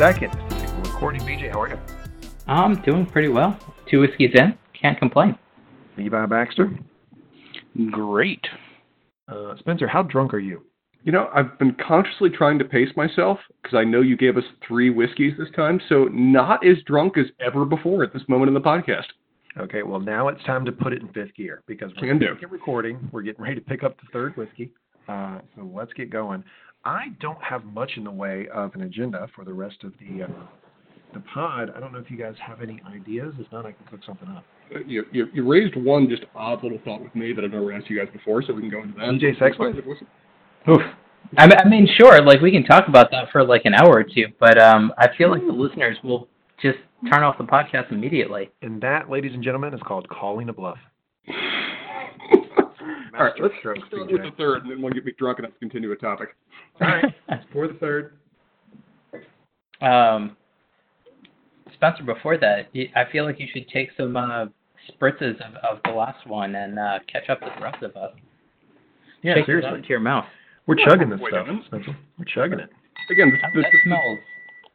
second. We're recording. BJ, how are you? I'm doing pretty well. Two whiskeys in, can't complain. Levi Baxter. Great. Uh, Spencer, how drunk are you? You know, I've been consciously trying to pace myself because I know you gave us three whiskeys this time, so not as drunk as ever before at this moment in the podcast. Okay, well now it's time to put it in fifth gear because we're Can do. gonna get recording. We're getting ready to pick up the third whiskey. Uh, so let's get going. I don't have much in the way of an agenda for the rest of the uh, the pod. I don't know if you guys have any ideas. If not, I can cook something up. Uh, You, you, you raised one just odd little thought with me that I've never asked you guys before, so we can go into that. DJ Sexton? Oof. I, mean- I mean, sure, like we can talk about that for like an hour or two, but um, I feel like the listeners will just turn off the podcast immediately. And that, ladies and gentlemen, is called calling a bluff. All right, let's Strokes, start with the third, and then we'll get me drunk enough to continue a topic. All right, for the third. um, Spencer, before that, I feel like you should take some uh, spritzes of, of the last one and uh, catch up with the rest of us. Yeah, Take seriously. out to your mouth. We're chugging this Wait stuff, minute. Spencer. We're chugging it. Again, That, the, that smells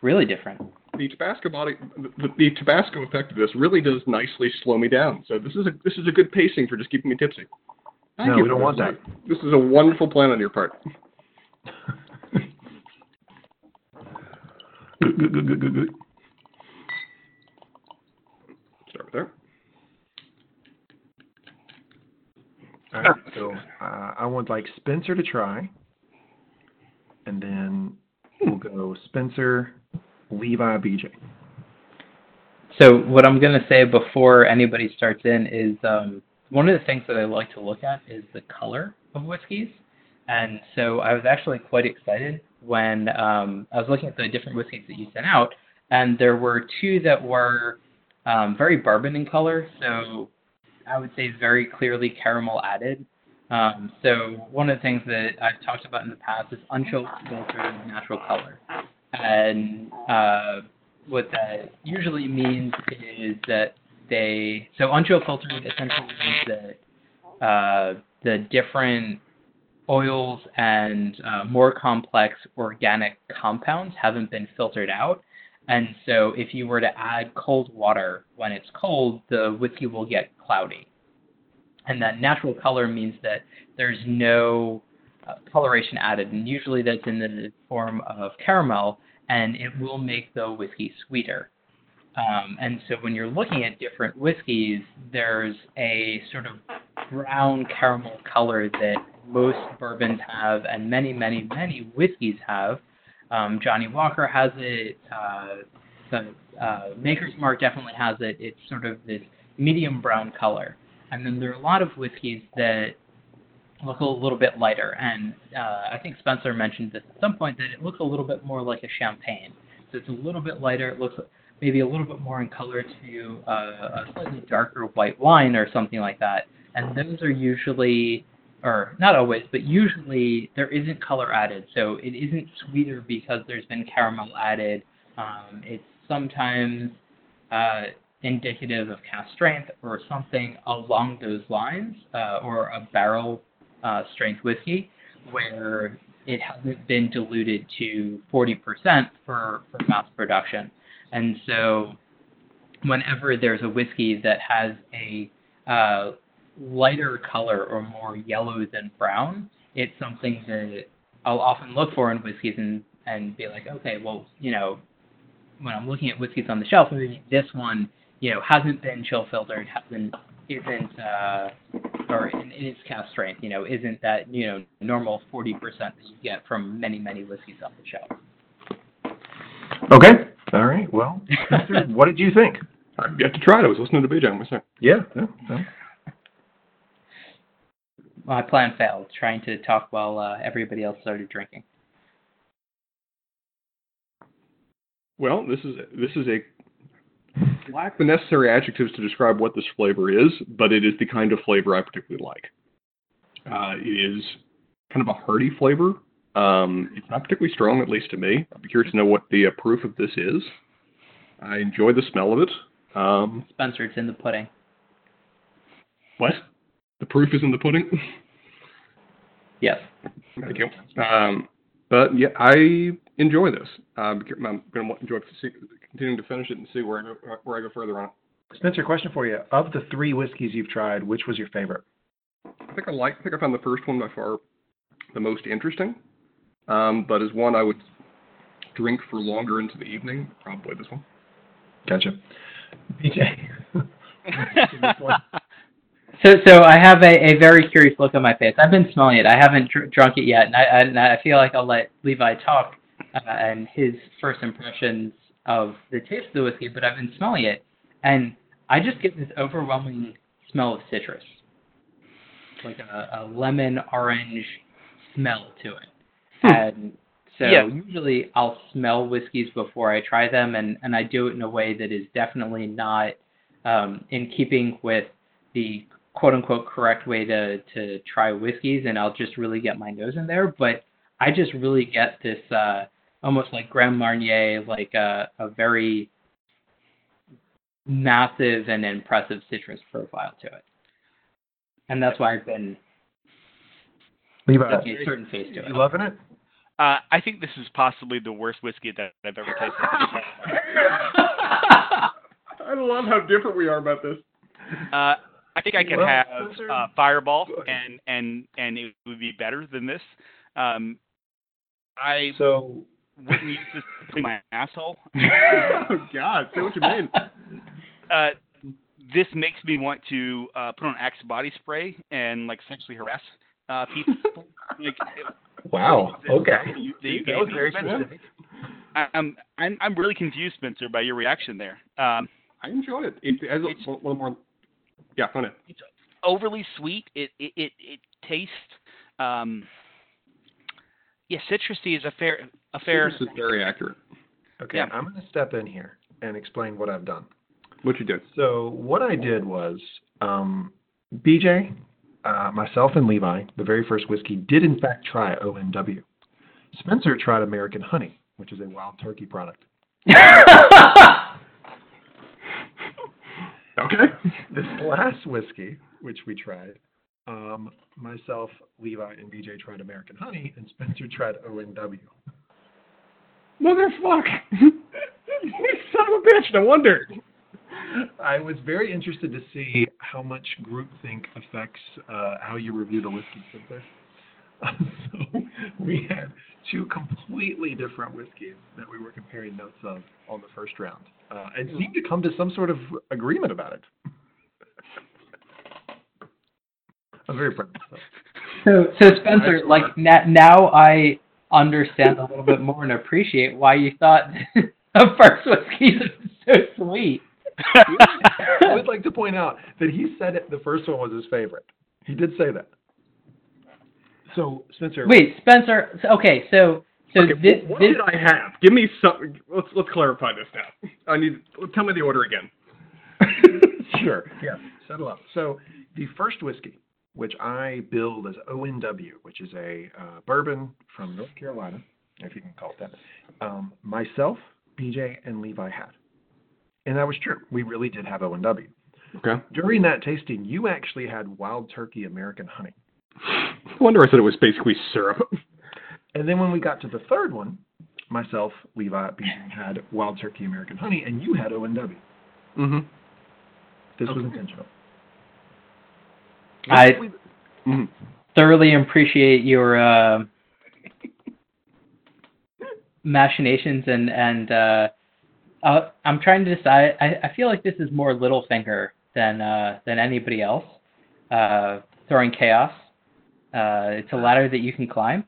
really different. the, the Tabasco body, the, the Tabasco effect of this really does nicely slow me down. So this is a this is a good pacing for just keeping me tipsy. Thank No, you we don't for want this. This is a wonderful plan on your part. Good, good, good, good, good, good. Start there. All right, so uh, I would like Spencer to try, and then we'll go Spencer, Levi, BJ. So what I'm gonna say before anybody starts in is um, one of the things that I like to look at is the color of whiskeys, and so I was actually quite excited when um, I was looking at the different whiskeys that you sent out, and there were two that were um, very bourbon in color, so I would say very clearly caramel added. Um, so one of the things that I've talked about in the past is unchilled filtered natural color, and uh, what that usually means is that they so unchill filtered essentially means that uh, the different oils and uh, more complex organic compounds haven't been filtered out. And so if you were to add cold water when it's cold, the whiskey will get cloudy. And that natural color means that there's no uh, coloration added, and usually that's in the form of caramel, and it will make the whiskey sweeter. Um, and so when you're looking at different whiskeys, there's a sort of brown caramel color that most bourbons have, and many, many, many whiskeys have. Um, Johnnie Walker has it. Uh, the uh, Maker's Mark definitely has it. It's sort of this medium brown color. And then there are a lot of whiskeys that look a little bit lighter. And uh, I think Spencer mentioned this at some point that it looks a little bit more like a champagne. So it's a little bit lighter. It looks maybe a little bit more in color to uh, a slightly darker white wine or something like that. And those are usually, or not always, but usually there isn't color added. So it isn't sweeter because there's been caramel added. Um, it's sometimes uh, indicative of cask strength or something along those lines, uh, or a barrel uh, strength whiskey where it hasn't been diluted to 40% for, for mass production. And so, whenever there's a whiskey that has a uh, lighter color or more yellow than brown, it's something that I'll often look for in whiskeys and, and be like, okay, well, you know, when I'm looking at whiskeys on the shelf, maybe this one, you know, hasn't been chill filtered, hasn't isn't uh, or in, in its cask strength, you know, isn't that you know normal 40% that you get from many many whiskeys off the shelf. Okay. All right. Well, what did you think? I've yet to try it. I was listening to BJ. I'm gonna. Yeah. yeah, yeah. My plan failed, trying to talk while uh, everybody else started drinking. Well, this is this is a lack the necessary adjectives to describe what this flavor is, but it is the kind of flavor I particularly like. Uh, it is kind of a hearty flavor. Um, it's not particularly strong, at least to me. I'd be curious to know what the uh, proof of this is. I enjoy the smell of it. Um, Spencer, it's in the pudding. what? The proof is in the pudding. Yes. Thank you. Um, but yeah, I enjoy this. I'm going to enjoy continuing to finish it and see where I go, where I go further on it. Spencer, question for you. Of the three whiskeys you've tried, which was your favorite? I think I like. I think I found the first one by far the most interesting, um, but as one I would drink for longer into the evening. Probably this one. Gotcha. BJ. So, so I have a, a very curious look on my face. I've been smelling it. I haven't dr- drunk it yet, and I, and I feel like I'll let Levi talk uh, and his first impressions of the taste of the whiskey. But I've been smelling it, and I just get this overwhelming smell of citrus, like a, a lemon orange smell to it. Hmm. And so Yeah. usually I'll smell whiskeys before I try them, and, and I do it in a way that is definitely not um, in keeping with the quote unquote correct way to, to try whiskeys, and I'll just really get my nose in there. But I just really get this uh, almost like Grand Marnier, like a, a very massive and impressive citrus profile to it. And that's why I've been Levi, a certain face to it. you loving it? Uh, I think this is possibly the worst whiskey that I've ever tasted. I love how different we are about this. Uh, I think I could Well, have Spencer- uh, Fireball, and and and it would be better than this. Um, I So, wouldn't use this to clean my asshole. oh God, say what you mean. Uh, this makes me want to uh, put on Axe body spray and like sexually harass uh, people. like, wow. Okay. that you, that you That was very Spencer. specific. I- I'm I'm I'm really confused, Spencer, by your reaction there. Um, I enjoy it. It has a, It's- one one more. Yeah, go ahead. overly sweet. It it it, it tastes. Um, yeah, citrusy is a fair a fair. This is very accurate. Okay, Yeah. I'm going to step in here and explain what I've done. What you did. So what I did was, um, BJ, uh, myself, and Levi, the very first whiskey, did in fact try OMW. Spencer tried American Honey, which is a wild turkey product. Okay. This last whiskey, which we tried, um, myself, Levi, and BJ tried American Honey, and Spencer tried OMW. Motherfuck. Son of a bitch. No wonder. I was very interested to see how much groupthink affects uh, how you review the whiskey Spencer. we had two completely different whiskeys that we were comparing notes of on the first round, uh, and seemed to come to some sort of agreement about it. I'm very proud of. So, so Spencer, like na- now I understand a little bit more and appreciate why you thought the first whiskey was so sweet. I would like to point out that he said it, the first one was his favorite. He did say that. So Spencer, Wait, Spencer. Okay, so so Okay, this, what this did I have? Give me some. Let's let's clarify this now. I need. Tell me the order again. sure. Yeah. Settle up. So the first whiskey, which I build as ONW, which is a uh, bourbon from North Carolina, if you can call it that, um, myself, BJ, and Levi had. And that was true. We really did have ONW. Okay. During that tasting, you actually had wild turkey American honey. No wonder I said it was basically syrup. And then when we got to the third one, myself, Levi, BJ had wild turkey American honey, and you had ONW. Mm-hmm. This was intentional. I Mm-hmm. thoroughly appreciate your uh, machinations and and uh, uh, I'm trying to decide. I, I feel like this is more Littlefinger than uh, than anybody else. Uh, throwing chaos. Uh, it's a ladder that you can climb.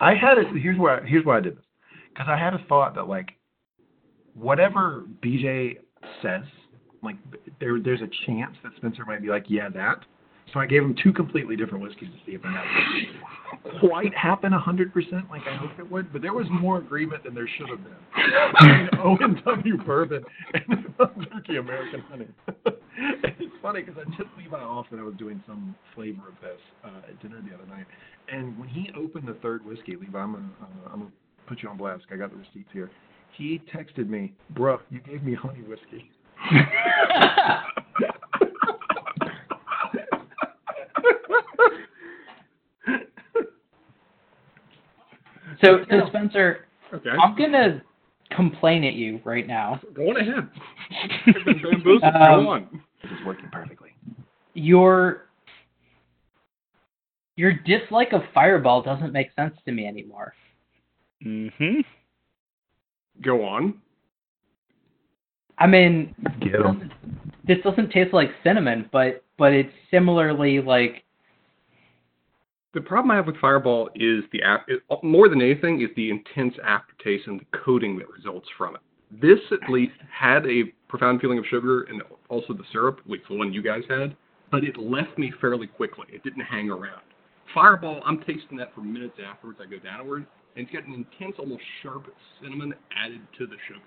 I had it. Here's why. Here's why I did this. Because I had a thought that like, whatever BJ says, like there there's a chance that Spencer might be like, yeah, that. So I gave him two completely different whiskeys to see if that would quite happen hundred percent like I hoped it would. But there was more agreement than there should have been. between O and W bourbon and turkey American honey. it's funny because I just Levi off that I was doing some flavor of this uh, at dinner the other night, and when he opened the third whiskey, Levi, I'm gonna uh, I'm gonna put you on blast. I got the receipts here. He texted me, "Bro, you gave me honey whiskey." So, so Spencer, Okay. I'm gonna complain at you right now. Go on ahead. I've been bamboozled. Um, Go on. This is working perfectly. Your your dislike of Fireball doesn't make sense to me anymore. mm-hmm. Go on. I mean, Get this doesn't, this doesn't taste like cinnamon, but but it's similarly like The problem I have with Fireball is the more than anything is the intense aftertaste and the coating that results from it. This at least had a profound feeling of sugar and also the syrup, at least the one you guys had, but it left me fairly quickly. It didn't hang around. Fireball, I'm tasting that for minutes afterwards. I go downward, and it's got an intense, almost sharp cinnamon added to the sugar.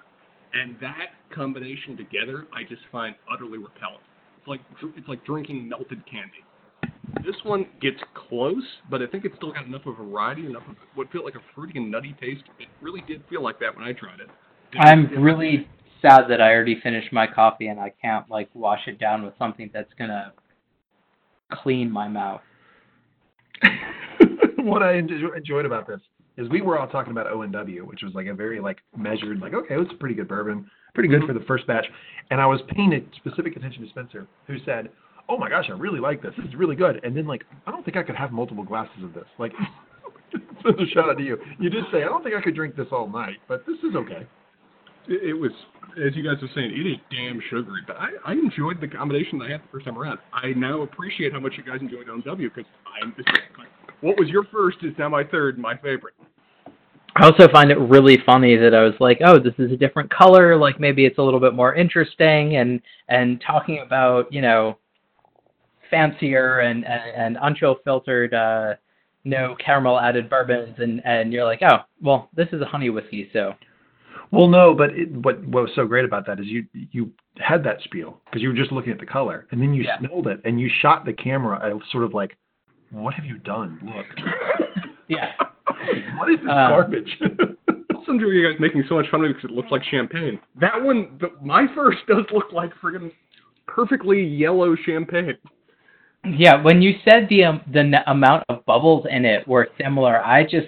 And that combination together, I just find utterly repellent. It's like it's like drinking melted candy. This one gets close, but I think it's still got enough of a variety, enough of what felt like a fruity and nutty taste. It really did feel like that when I tried it. I'm really sad that I already finished my coffee and I can't like wash it down with something that's gonna clean my mouth. what I enjoyed about this is we were all talking about O and W, which was like a very like measured, like okay, it's a pretty good bourbon, pretty good mm-hmm. for the first batch. And I was paying a specific attention to Spencer, who said, "Oh my gosh, I really like this. This is really good." And then like, I don't think I could have multiple glasses of this. Like, Spencer, shout out to you. You did say I don't think I could drink this all night, but this is okay. It, it was, as you guys were saying, it is damn sugary. But I, I enjoyed the combination that I had the first time around. I now appreciate how much you guys enjoyed OW because I'm. What was your first is now my third, my favorite. I also find it really funny that I was like, oh, this is a different color, like maybe it's a little bit more interesting and and talking about, you know, fancier and and, and unchill filtered uh no caramel added bourbons and and you're like, "Oh, well, this is a honey whiskey, so Well, no, but it, what what was so great about that is you you had that spiel because you were just looking at the color, and then you Yeah. smelled it, and you shot the camera at sort of like, what have you done? Look, yeah. what is this Uh, garbage? Some of you guys making so much fun of it because it looks like champagne. That one, the, my first does look like friggin' perfectly yellow champagne. Yeah, when you said the um, the n- amount of bubbles in it were similar, I just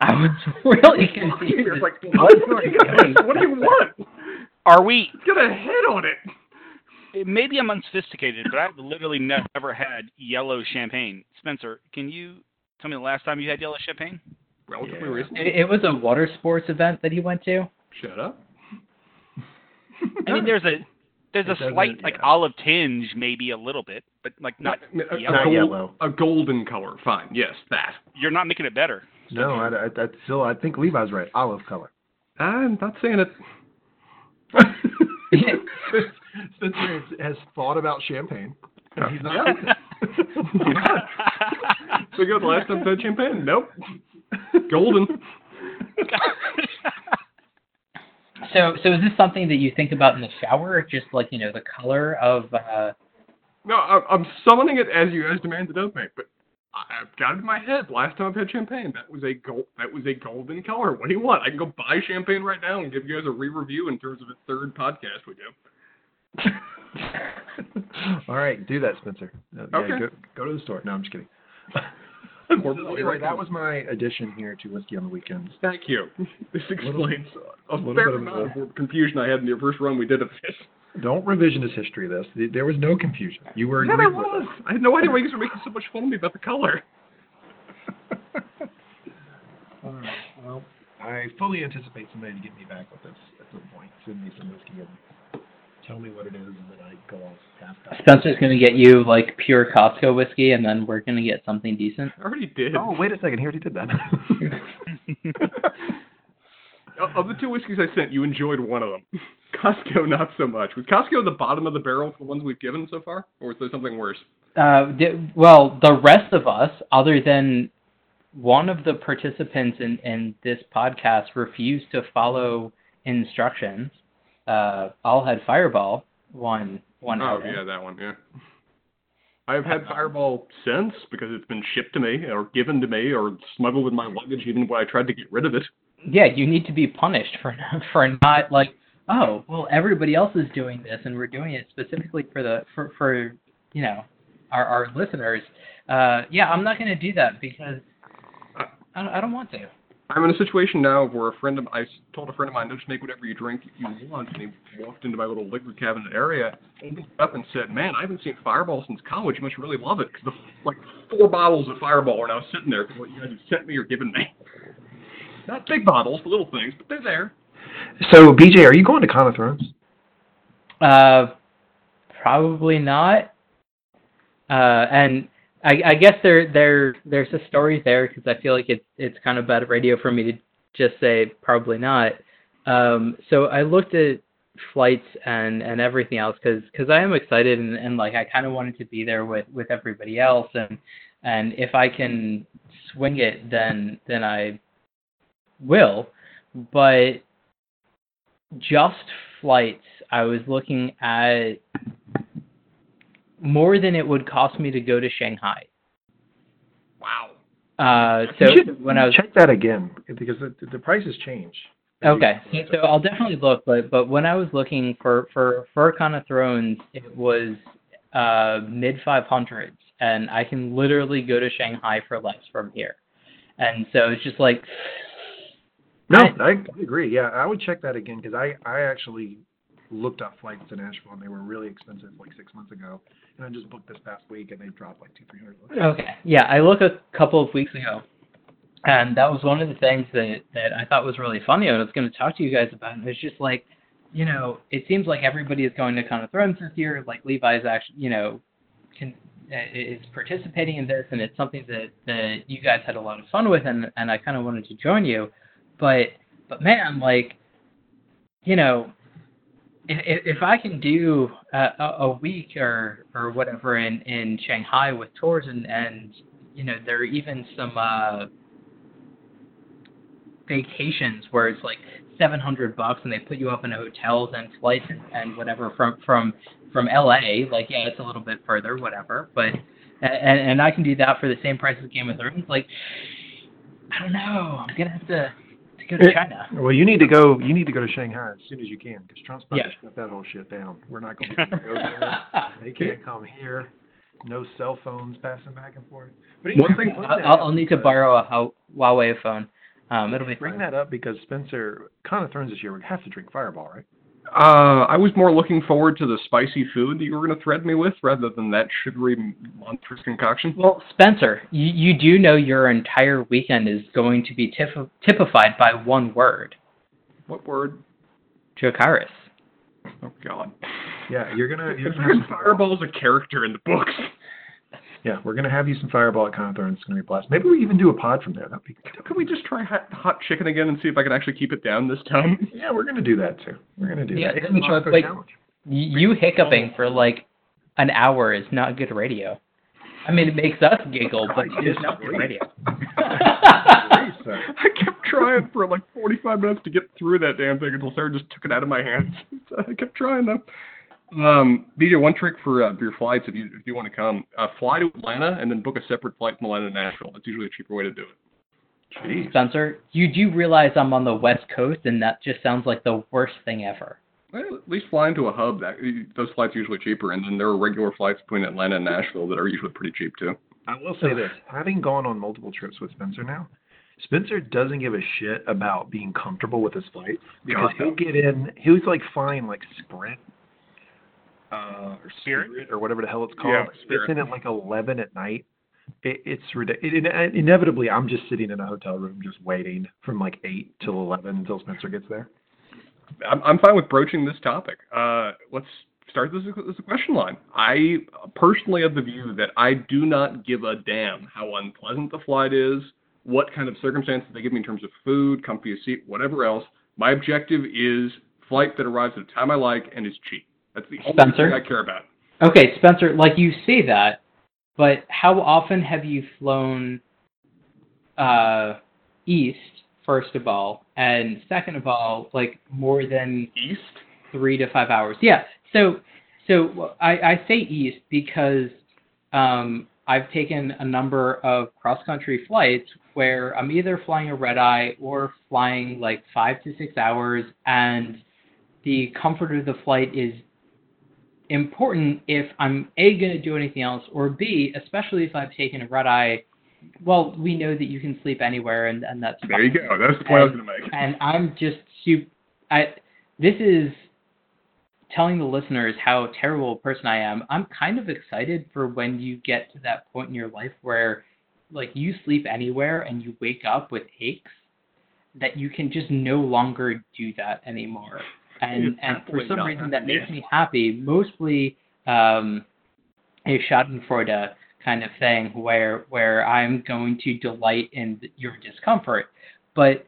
I was really confused. It's like, what, to what, you what do you want? Are we? It's got a head on it. Maybe I'm unsophisticated, but I've literally never had yellow champagne. Spencer, can you tell me the last time you had yellow champagne? Relatively Yeah. recent. It, it was a water sports event that he went to. Shut up. I mean, there's a there's It a slight like yeah. olive tinge, maybe a little bit, but like not. a, uh, yellow. Not gold- yellow. A golden color. Fine. Yes, that. You're not making it better. no, I, I, I still I think Levi's right. Olive color. I'm not saying it. Spencer has, has thought about champagne. and He's not. so good. The last time I had champagne. Nope. Golden. So so is this something that you think about in the shower? Just like you know the color of. uh No, I'm, I'm summoning it as you guys demanded of me, but I- I've got it in my head. Last time I've had champagne, that was a gold. That was a golden color. What do you want? I can go buy champagne right now and give you guys a re-review in terms of the third podcast we do. All right, do that, Spencer. Uh, yeah, Okay. go, go to the store. No, I'm just kidding. So anyway, that was my addition here to whiskey on the weekends. Thank you. This explains a little fair bit of amount of confusion I had in the first run we did of this. Don't revisionist history this. There was no confusion. You were Yeah, there was. I had no idea why you guys were making so much fun of me about the color. All right. Well, I fully anticipate somebody to get me back with this at some point. Send me some whiskey and tell me what it is, and then I go off half that. Spencer's gonna get you like pure Costco whiskey, and then we're gonna get something decent. I already did. Oh, wait a second. He already did that. Of- Of the two whiskeys I sent, you enjoyed one of them. Costco, not so much. Was Costco the bottom of the barrel for the ones we've given so far, or was there something worse? Uh, di- well, the rest of us, other than one of the participants in, in this podcast, refused to follow instructions. Uh, all had Fireball. One one. Oh hadn't. yeah, that one. Yeah. I've had Fireball since because it's been shipped to me or given to me or smuggled in my luggage even when I tried to get rid of it. yeah, you need to be punished for for not like, oh, well, everybody else is doing this, and we're doing it specifically for the for for you know our our listeners. Uh, yeah, I'm not going to do that because I, I don't want to. I'm in a situation now where a friend of I told a friend of mine, just make whatever you drink you want, and he walked into my little liquor cabinet area, opened it up, and said, "Man, I haven't seen Fireball since college. You must really love it because the like four bottles of Fireball are now sitting there because what you guys have sent me or given me. Not big bottles, the little things, but they're there. So, BJ, are you going to Con of Thrones? Uh, probably not. Uh, and I, I guess there there there's a story there because I feel like it's it's kind of bad radio for me to just say probably not. Um, so I looked at flights and and everything else because because I am excited and, and like I kind of wanted to be there with with everybody else and and if I can swing it then then I will. But just flights, I was looking at more than it would cost me to go to Shanghai. Wow. Uh, so when I was check that again because the, the prices change. okay, so, so I'll definitely look. But but when I was looking for for for Con of Thrones, it was uh, mid five hundreds, and I can literally go to Shanghai for less from here. And so it's just like No, I- I, agree. Yeah, I would check that again because I, I actually looked up flights to Nashville and they were really expensive like six months ago. And I just booked this past week and they dropped like two, three hundred. Okay. Yeah, I looked a couple of weeks ago, and that was one of the things that that I thought was really funny. I was going to talk to you guys about. And it's just like, you know, it seems like everybody is going to Con of Thrones this year. Like Levi's actually, you know, can uh, is participating in this, and it's something that that you guys had a lot of fun with, and and I kind of wanted to join you, but but man, like, you know. If, I can do a, week or or whatever in in Shanghai with tours and and you know there are even some uh vacations where it's like 700 bucks and they put you up in a hotels and flights and, and whatever from from from LA like yeah it's a little bit further whatever. But and and I can do that for the same price as Game of Thrones. Like I don't know. I'm gonna have to go to Eh, China Well, you need to go. You need to go to Shanghai as soon as you can because Trump's about Yeah. to shut that whole shit down. We're not going to go there. They can't come here. No cell phones passing back and forth. But One thing- I'll, I'll need to borrow a Huawei phone um it'll be Bring fine. that up because Spencer, Con of Thrones this year, we have to drink Fireball, right? Uh, I was more looking forward to the spicy food that you were going to thread me with rather than that sugary monstrous concoction. Well, Spencer, you, you do know your entire weekend is going to be typ- typified by one word, What word? Dracarys. Oh God. Yeah, you're gonna. You're gonna Fireball's a character in the books. Yeah, we're gonna have you some Fireball at Con of Thrones. It's gonna be a blast. Maybe we even do a pod from there. That'd be. Could we just try hot, hot chicken again and see if I can actually keep it down this time? Yeah, we're gonna do that too. We're gonna do Yeah, that. let And me the try- Choco challenge. You, you hiccuping for like an hour is not good radio. I mean, it makes us giggle, but it is not good radio. I kept trying for like 45 minutes to get through that damn thing until Sarah just took it out of my hands. I kept trying though. Um, BJ, one trick for, uh, for your flights if you if you want to come, uh, fly to Atlanta and then book a separate flight from Atlanta to Nashville. That's usually a cheaper way to do it. Jeez. Spencer, you do realize I'm on the West Coast, and that just sounds like the worst thing ever. Well, at least flying to a hub, that those flights are usually cheaper, and then there are regular flights between Atlanta and Nashville that are usually pretty cheap too. I will say this: having gone on multiple trips with Spencer now, Spencer doesn't give a shit about being comfortable with his flight because God, he'll get in. He was like flying like Sprint, uh, or Spirit? or whatever the hell it's called. Yeah, It's Spirit. in at like eleven at night. It, it's ridiculous. It, it, inevitably, I'm just sitting in a hotel room, just waiting from like eight till eleven until Spencer gets there. I'm, I'm fine with broaching this topic. Uh, let's start this as a question line. I personally have the view that I do not give a damn how unpleasant the flight is, what kind of circumstances they give me in terms of food, comfy seat, whatever else. My objective is flight that arrives at a time I like and is cheap. That's the only Spencer? thing I care about. Okay, Spencer, like you say that, but how often have you flown uh, east, first of all, and second of all, like more than East? three to five hours? Yeah. So, so I, I say east because um, I've taken a number of cross-country flights where I'm either flying a red eye or flying like five to six hours, and the comfort of the flight is important if I'm A, going to do anything else, or B, especially if I've taken a red eye well, we know that you can sleep anywhere, and and that's There you go. That's the point I was going to make. and I'm just super. I this is telling the listeners how terrible a person I am. I'm kind of excited for when you get to that point in your life where, like, you sleep anywhere and you wake up with aches, that you can just no longer do that anymore. And and for some reason that makes Yes. me happy. Mostly um, a Schadenfreude kind of thing where where I'm going to delight in your discomfort, but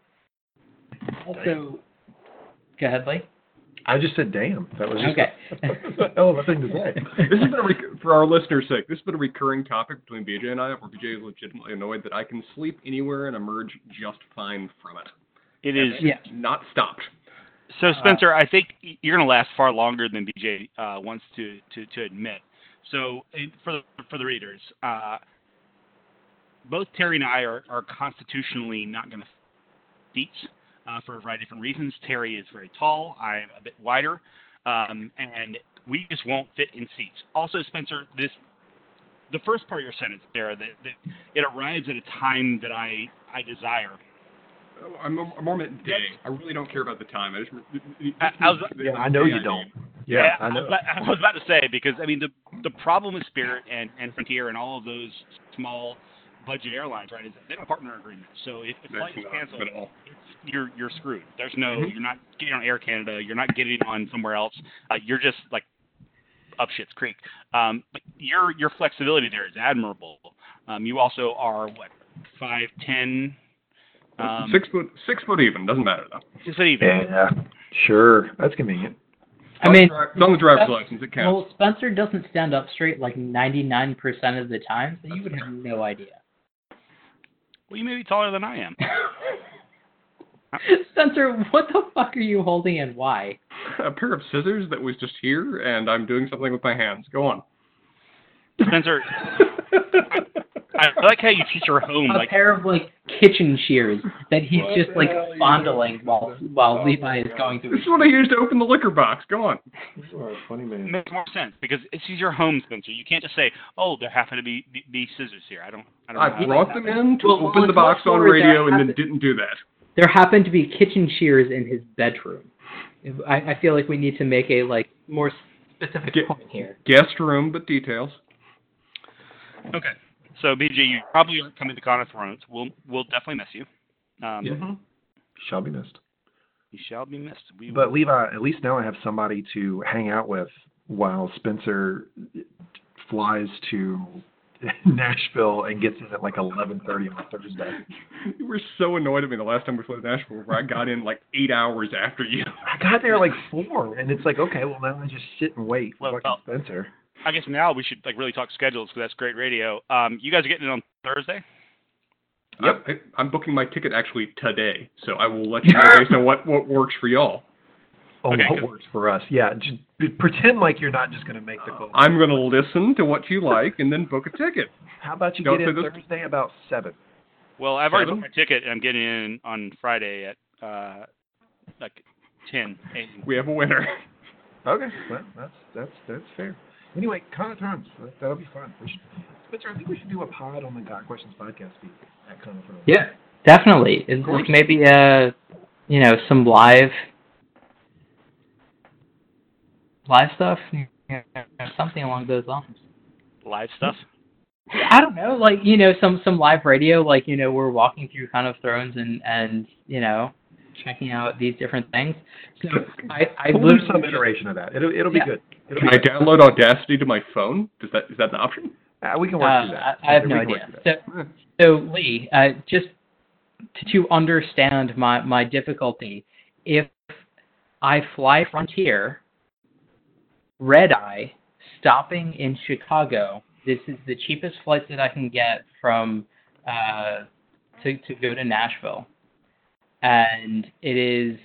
also go ahead, Lee. I just said, "Damn." That was just Okay. a hell of a thing to say. This has been a rec- for our listeners' sake. This has been a recurring topic between BJ and I, where BJ is legitimately annoyed that I can sleep anywhere and emerge just fine from it. It is. Yeah. Not stopped. So Spencer, I think you're going to last far longer than BJ uh, wants to, to, to admit. So for the, for the readers, uh, both Terry and I are, are constitutionally not going to seats uh, for a variety of different reasons. Terry is very tall. I'm a bit wider, um, and we just won't fit in seats. Also, Spencer, this the first part of your sentence there that, that it arrives at a time that I I desire. I'm, I'm more meant day. I really don't care about the time. I just. I- I was- Yeah, I know you don't. Yeah, I know. was about- I was about to say because I mean the the problem with Spirit and, and Frontier and all of those small budget airlines, right, is that they have a partner agreement. So if the flight is canceled, not it's, you're you're screwed. There's no Mhm. you're not getting on Air Canada. You're not getting on somewhere else. Uh, you're just like up shit's creek. Um, but your your flexibility there is admirable. Um, you also are what five ten. Um, six foot, six foot even. Doesn't matter though. Six foot even. Yeah, sure. That's convenient. I mean, it's on the driver's license. It counts. well, Spencer doesn't stand up straight like 99% of the time, so you would have no idea. Well, you may be taller than I am. Spencer, what the fuck are you holding and why? a pair of scissors that was just here, and I'm doing something with my hands. Go on. Spencer, I like how you teach her home. A Like pair of like kitchen shears that he's just like fondling while while Levi is going through. This is what I used to open the liquor box. Go on. You are a funny man. makes more sense because it's your home, Spencer. You can't just say, "Oh, there happen to be be, be scissors here." I don't. I don't. know I how brought them in to Well, well, open the box on radio that and then didn't do that. There happened to be kitchen shears in his bedroom. I, I feel like we need to make a like more specific Get- point here. Guest room, but details. Okay. So BJ, you probably aren't coming to Con of Thrones. We'll we'll definitely miss you. Um, Mhm. Shall be missed. You shall be missed. We But will. Levi, at least now I have somebody to hang out with while Spencer flies to Nashville and gets in at like 11:30 on Thursday. You were so annoyed at me the last time we flew to Nashville, where I got in like eight hours after you. I got there like four, and it's like, okay, well now I just sit and wait for Well, fucking Spencer. I guess now we should like really talk schedules because that's great radio. Um, you guys are getting it on Thursday. Yep. I, I'm booking my ticket actually today, so I will let you know based on what, what works for y'all. Oh, Okay, what good. works for us? Yeah, just pretend like you're not just going to make the call. I'm going to listen to what you like and then book a ticket. How about you Don't get in this- Thursday about seven? Well, I've already booked my ticket and I'm getting in on Friday at uh, like 10 a.m. We have a winner. Okay, well that's that's that's fair. Anyway, Con of Thrones, that, that'll be fun. We should, Spencer, I think we should do a pod on the Got Questions podcast feed at Con of Thrones. Yeah, definitely. It's course. like maybe uh, you know, some live live stuff, you know, something along those lines. Live stuff. I don't know, like you know, some some live radio, like you know, we're walking through Con of Thrones and and you know, checking out these different things. So I I We'll do some iteration of that. It'll it'll be Yeah. good. It'll Can be I download Audacity to my phone? Does that is that an option? Uh, we can work Uh, through that. I, I have We no idea. So, so Lee, uh, just to, to understand my my difficulty, if I fly Frontier, red eye, stopping in Chicago, this is the cheapest flight that I can get from uh, to to go to Nashville, and it is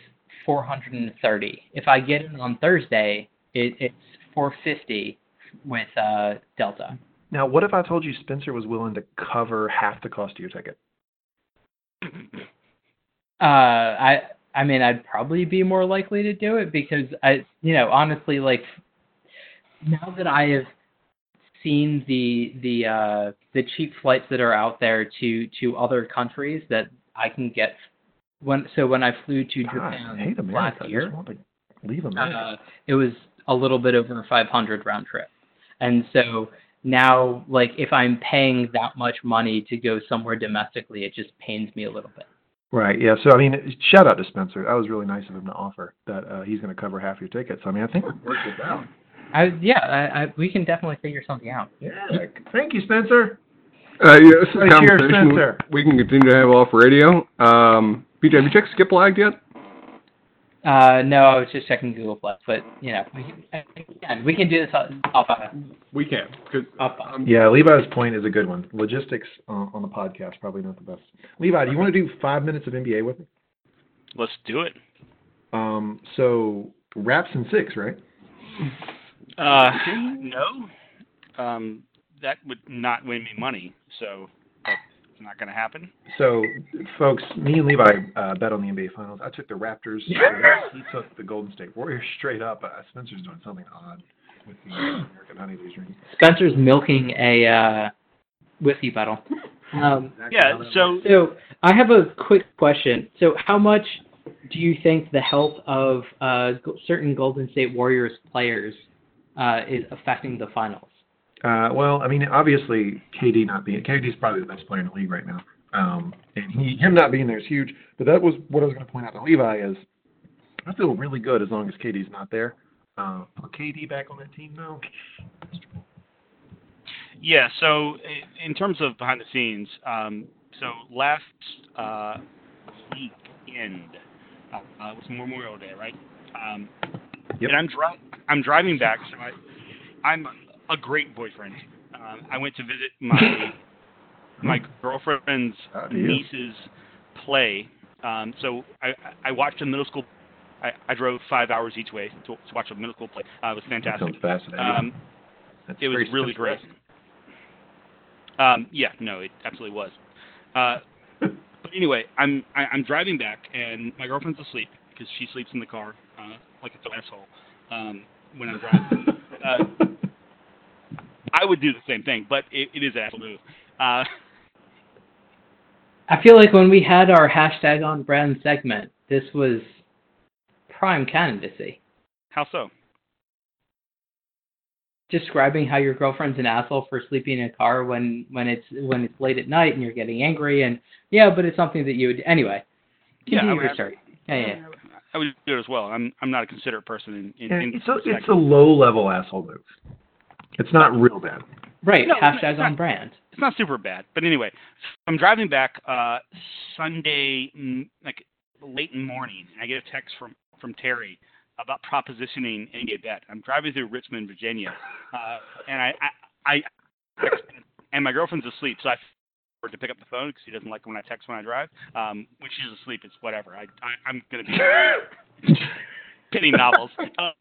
430. If I get it on Thursday, it, it's 450 with uh, Delta. Now, what if I told you Spencer was willing to cover half the cost of your ticket? Uh, I I mean, I'd probably be more likely to do it because I, you know, honestly, like now that I have seen the the uh, the cheap flights that are out there to to other countries that I can get when so when I flew to God, Japan I hate America. last I just year, want to leave America. uh, it was a little bit over 500 round trip, and so now like if I'm paying that much money to go somewhere domestically, it just pains me a little bit. Right. Yeah. So I mean, shout out to Spencer. That was really nice of him to offer that uh, he's going to cover half your tickets. I mean, I think we worked this out. I yeah, I, I we can definitely figure something out. Yeah. Thank you, Spencer. Uh, yeah, this is a Right, cheers, conversation Spencer. we can continue to have off radio. Um, BJ, have you checked Skiplagged yet? Uh, no, I was just checking Google Plus, but you know, we can, we can do this off off, We can. Off um, Yeah, Levi's point is a good one. Logistics uh, on the podcast probably not the best. Levi, do you want to do five minutes of NBA with me? Let's do it. Um, so Raps and six, right? Uh, no, um, that would not win me money, so that's not going to happen. So, folks, me and Levi uh, bet on the NBA Finals. I took the Raptors. he took the Golden State Warriors straight up. Uh, Spencer's doing something odd with the American honey that. Spencer's milking a uh, whiskey bottle. Um, Yeah, so so I have a quick question. So, how much do you think the health of uh, certain Golden State Warriors players uh, is affecting the finals? Uh, well, I mean, obviously, KD not being KD's probably the best player in the league right now, um, and he him not being there is huge. But that was what I was going to point out to Levi is I feel really good as long as KD's not there. Uh, put KD back on that team now. Yeah, so in terms of behind the scenes, um, so last uh, weekend uh, uh, was Memorial Day, right? Um, Yep. And I'm dri- I'm driving back, so I I'm a great boyfriend. Um, I went to visit my my girlfriend's How do you? niece's play. Um, so I I watched a middle school. I, I drove five hours each way to, to watch a middle school play. Uh, it was fantastic. Um, it was really great. Um, yeah, no, it absolutely was. Uh, but anyway, I'm I, I'm driving back, and my girlfriend's asleep because she sleeps in the car uh, like it's an asshole um, when I'm driving. uh, I would do the same thing, but it, it is an asshole move. Uh, I feel like when we had our hashtag on brand segment, this was prime candidacy. how so? Describing how your girlfriend's an asshole for sleeping in a car when when it's when it's late at night and you're getting angry and yeah, but it's something that you would anyway. Yeah, Continue I your would- story. Yeah, yeah. I would do it as well. I'm I'm not a considerate person in in, Yeah, in it's a it's a low level asshole move. It's not real bad. Right, No, hashtag it's on not- brand. it's not super bad, but anyway, I'm driving back uh, Sunday, mm, like late in the morning, and I get a text from from Terry about propositioning NBA bet. I'm driving through Richmond, Virginia, uh, and I, I, I, and my girlfriend's asleep, so I for to pick up the phone because she doesn't like when I text when I drive. Um, when she's asleep, it's whatever. I, I I'm gonna be penning novels. Uh,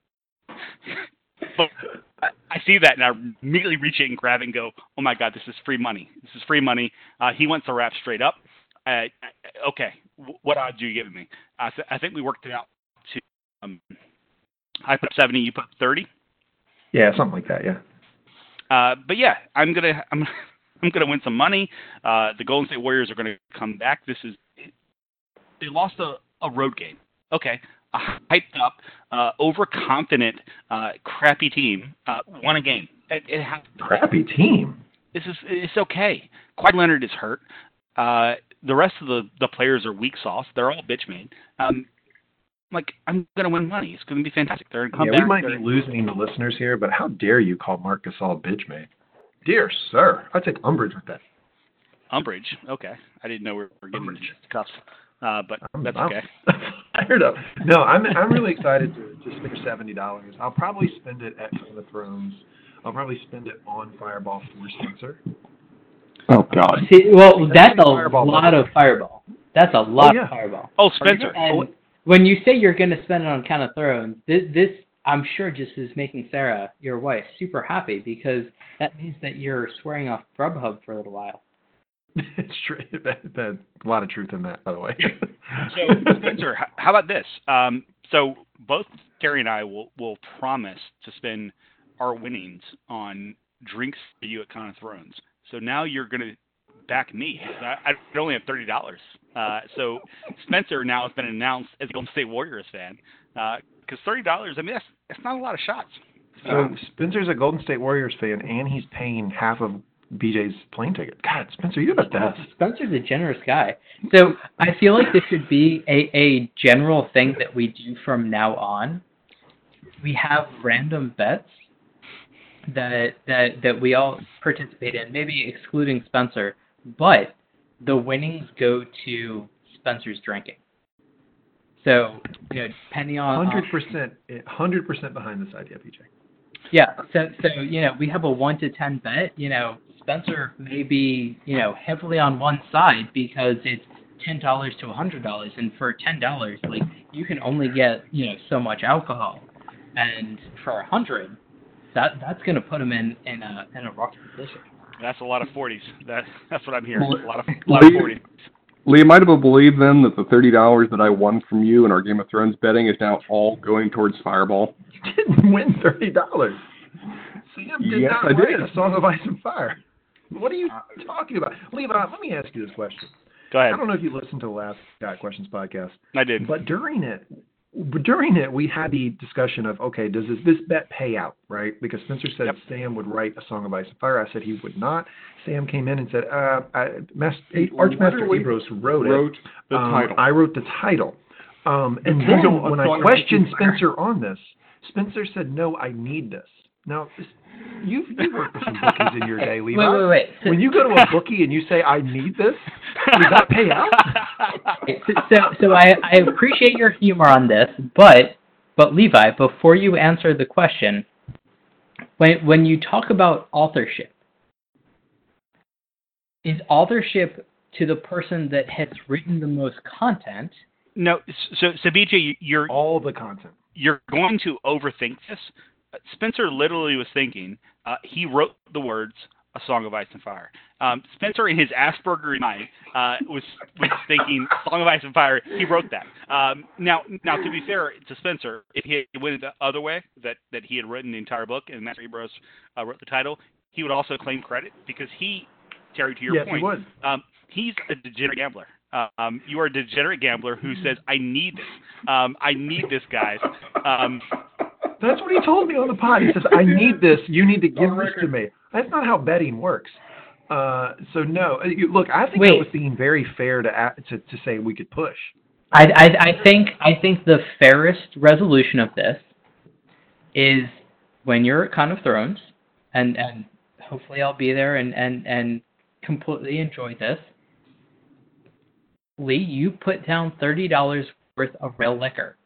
but I, I see that and I immediately reach in and grab it and go, "Oh my God, this is free money! This is free money." Uh, he wants the rap straight up. Uh, okay, wh- what odds are you giving me? I, th- I think we worked it out to. Um, I put seventy, you put thirty. Yeah, something like that. Yeah. Uh, but yeah, I'm gonna I'm I'm gonna win some money. Uh, the Golden State Warriors are gonna come back. This is they lost a, a road game. Okay, a hyped up, uh, overconfident, uh, crappy team uh, won a game. It, it Crappy team. This is it's okay. Kawhi Leonard is hurt. Uh, the rest of the the players are weak sauce. They're all bitch made. Um, like I'm gonna win money. It's gonna be fantastic. They're gonna come yeah, back. we might They're- be losing the listeners here, but how dare you call Marc Gasol bitch made? Dear sir, I take umbrage with that. Umbrage. Okay, I didn't know we were getting Umbrage. cuffs. Uh, but I'm, that's I'm okay. fired up. No, I'm I'm really excited to, to spend seventy dollars. I'll probably spend it at Game of Thrones. I'll probably spend it on Fireball for Spencer. oh God. See, well, That's that's a Fireball lot money. of fireball. That's a lot yeah. of fireball. Oh, Spencer. gonna- And when you say you're going to spend it on Con of Thrones, this, this I'm sure just is making Sarah, your wife, super happy because that means that you're swearing off Grubhub for a little while. it's true. That, that, a lot of truth in that, by the way. So, Spencer, how about this? Um, so both Terry and I will will promise to spend our winnings on drinks for you at Con of Thrones. So now you're going to back me. I, I only have thirty dollars. Uh, so Spencer now has been announced as a Golden State Warriors fan because uh, thirty dollars. I mean, that's that's not a lot of shots. So Spencer's a Golden State Warriors fan, and he's paying half of BJ's plane ticket. God, Spencer, you're the best. Spencer's a generous guy. So I feel like this should be a, a general thing that we do from now on. We have random bets that that that we all participate in, maybe excluding Spencer, but the winnings go to Spencer's drinking. So, you know, depending on hundred percent, hundred percent behind this idea, BJ. Yeah. So, so you know, we have a one to ten bet. You know, Spencer may be, you know, heavily on one side because it's ten dollars to a hundred dollars, and for ten dollars, like you can only get, you know, so much alcohol, and for a hundred, that that's going to put him in in a in a rocky position. That's a lot of forties. That that's what I'm hearing. A lot of a lot of forties. Lee, am I to believe then that the thirty dollars that I won from you in our Game of Thrones betting is now all going towards Fireball? You didn't win thirty dollars. Sam did yes, not I write did. a Song of Ice and Fire. What are you talking about, Levi? Let me ask you this question. Go ahead. I don't know if you listened to the last Got Questions podcast, I did. but during it, but during it, we had the discussion of okay, does this, this bet pay out, right? Because Spencer said Yep. Sam would write a Song of Ice and Fire. I said he would not. Sam came in and said, uh, I, Mas- Archmaester Literally Ebrose wrote it. The Um, title. I wrote the title. Um, and The then title when I questioned Ice and Fire. Spencer on this, Spencer said, "No, I need this." Now, this, you've you worked with some bookies in your day, Levi. Wait, wait, wait. So, When you go to a bookie and you say, "I need this," does that pay out? so, so I, I appreciate your humor on this, but but Levi, before you answer the question, when when you talk about authorship, is authorship to the person that has written the most content? No, so so BJ, you- you're All the content. you're going to overthink this. Spencer literally was thinking. Uh, he wrote the words "A Song of Ice and Fire." Um, Spencer, in his Asperger mind, uh, was was thinking "Song of Ice and Fire." He wrote that. Um, now, now to be fair to Spencer, if he went the other way, that that he had written the entire book and Master Ebrose uh, wrote the title, he would also claim credit because he, Terry, to your yes, point, he would. um, he's a degenerate gambler. Um, you are a degenerate gambler who says, "I need this. Um, I need this, guys." Um, That's what he told me on the pod. He says, "I need this. You need to give this to me." That's not how betting works. Uh, so no, Uh, you, look, I think I Wait. was being very fair to, to to say we could push. I, I, I think I think the fairest resolution of this is when you're at Con of Thrones, and and hopefully I'll be there and and and completely enjoy this. Lee, you put down thirty dollars worth of real liquor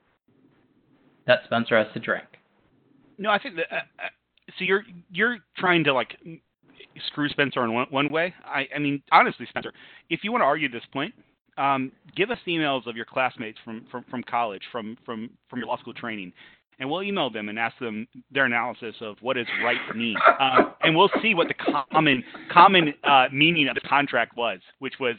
that Spencer has to drink. No, I think that. Uh, uh, so you're you're trying to like screw Spencer in one, one way. I, I mean, honestly, Spencer, if you want to argue this point, um, give us the emails of your classmates from, from, from college, from, from, from your law school training, and we'll email them and ask them their analysis of what is right mean, um, and we'll see what the common common uh, meaning of the contract was, which was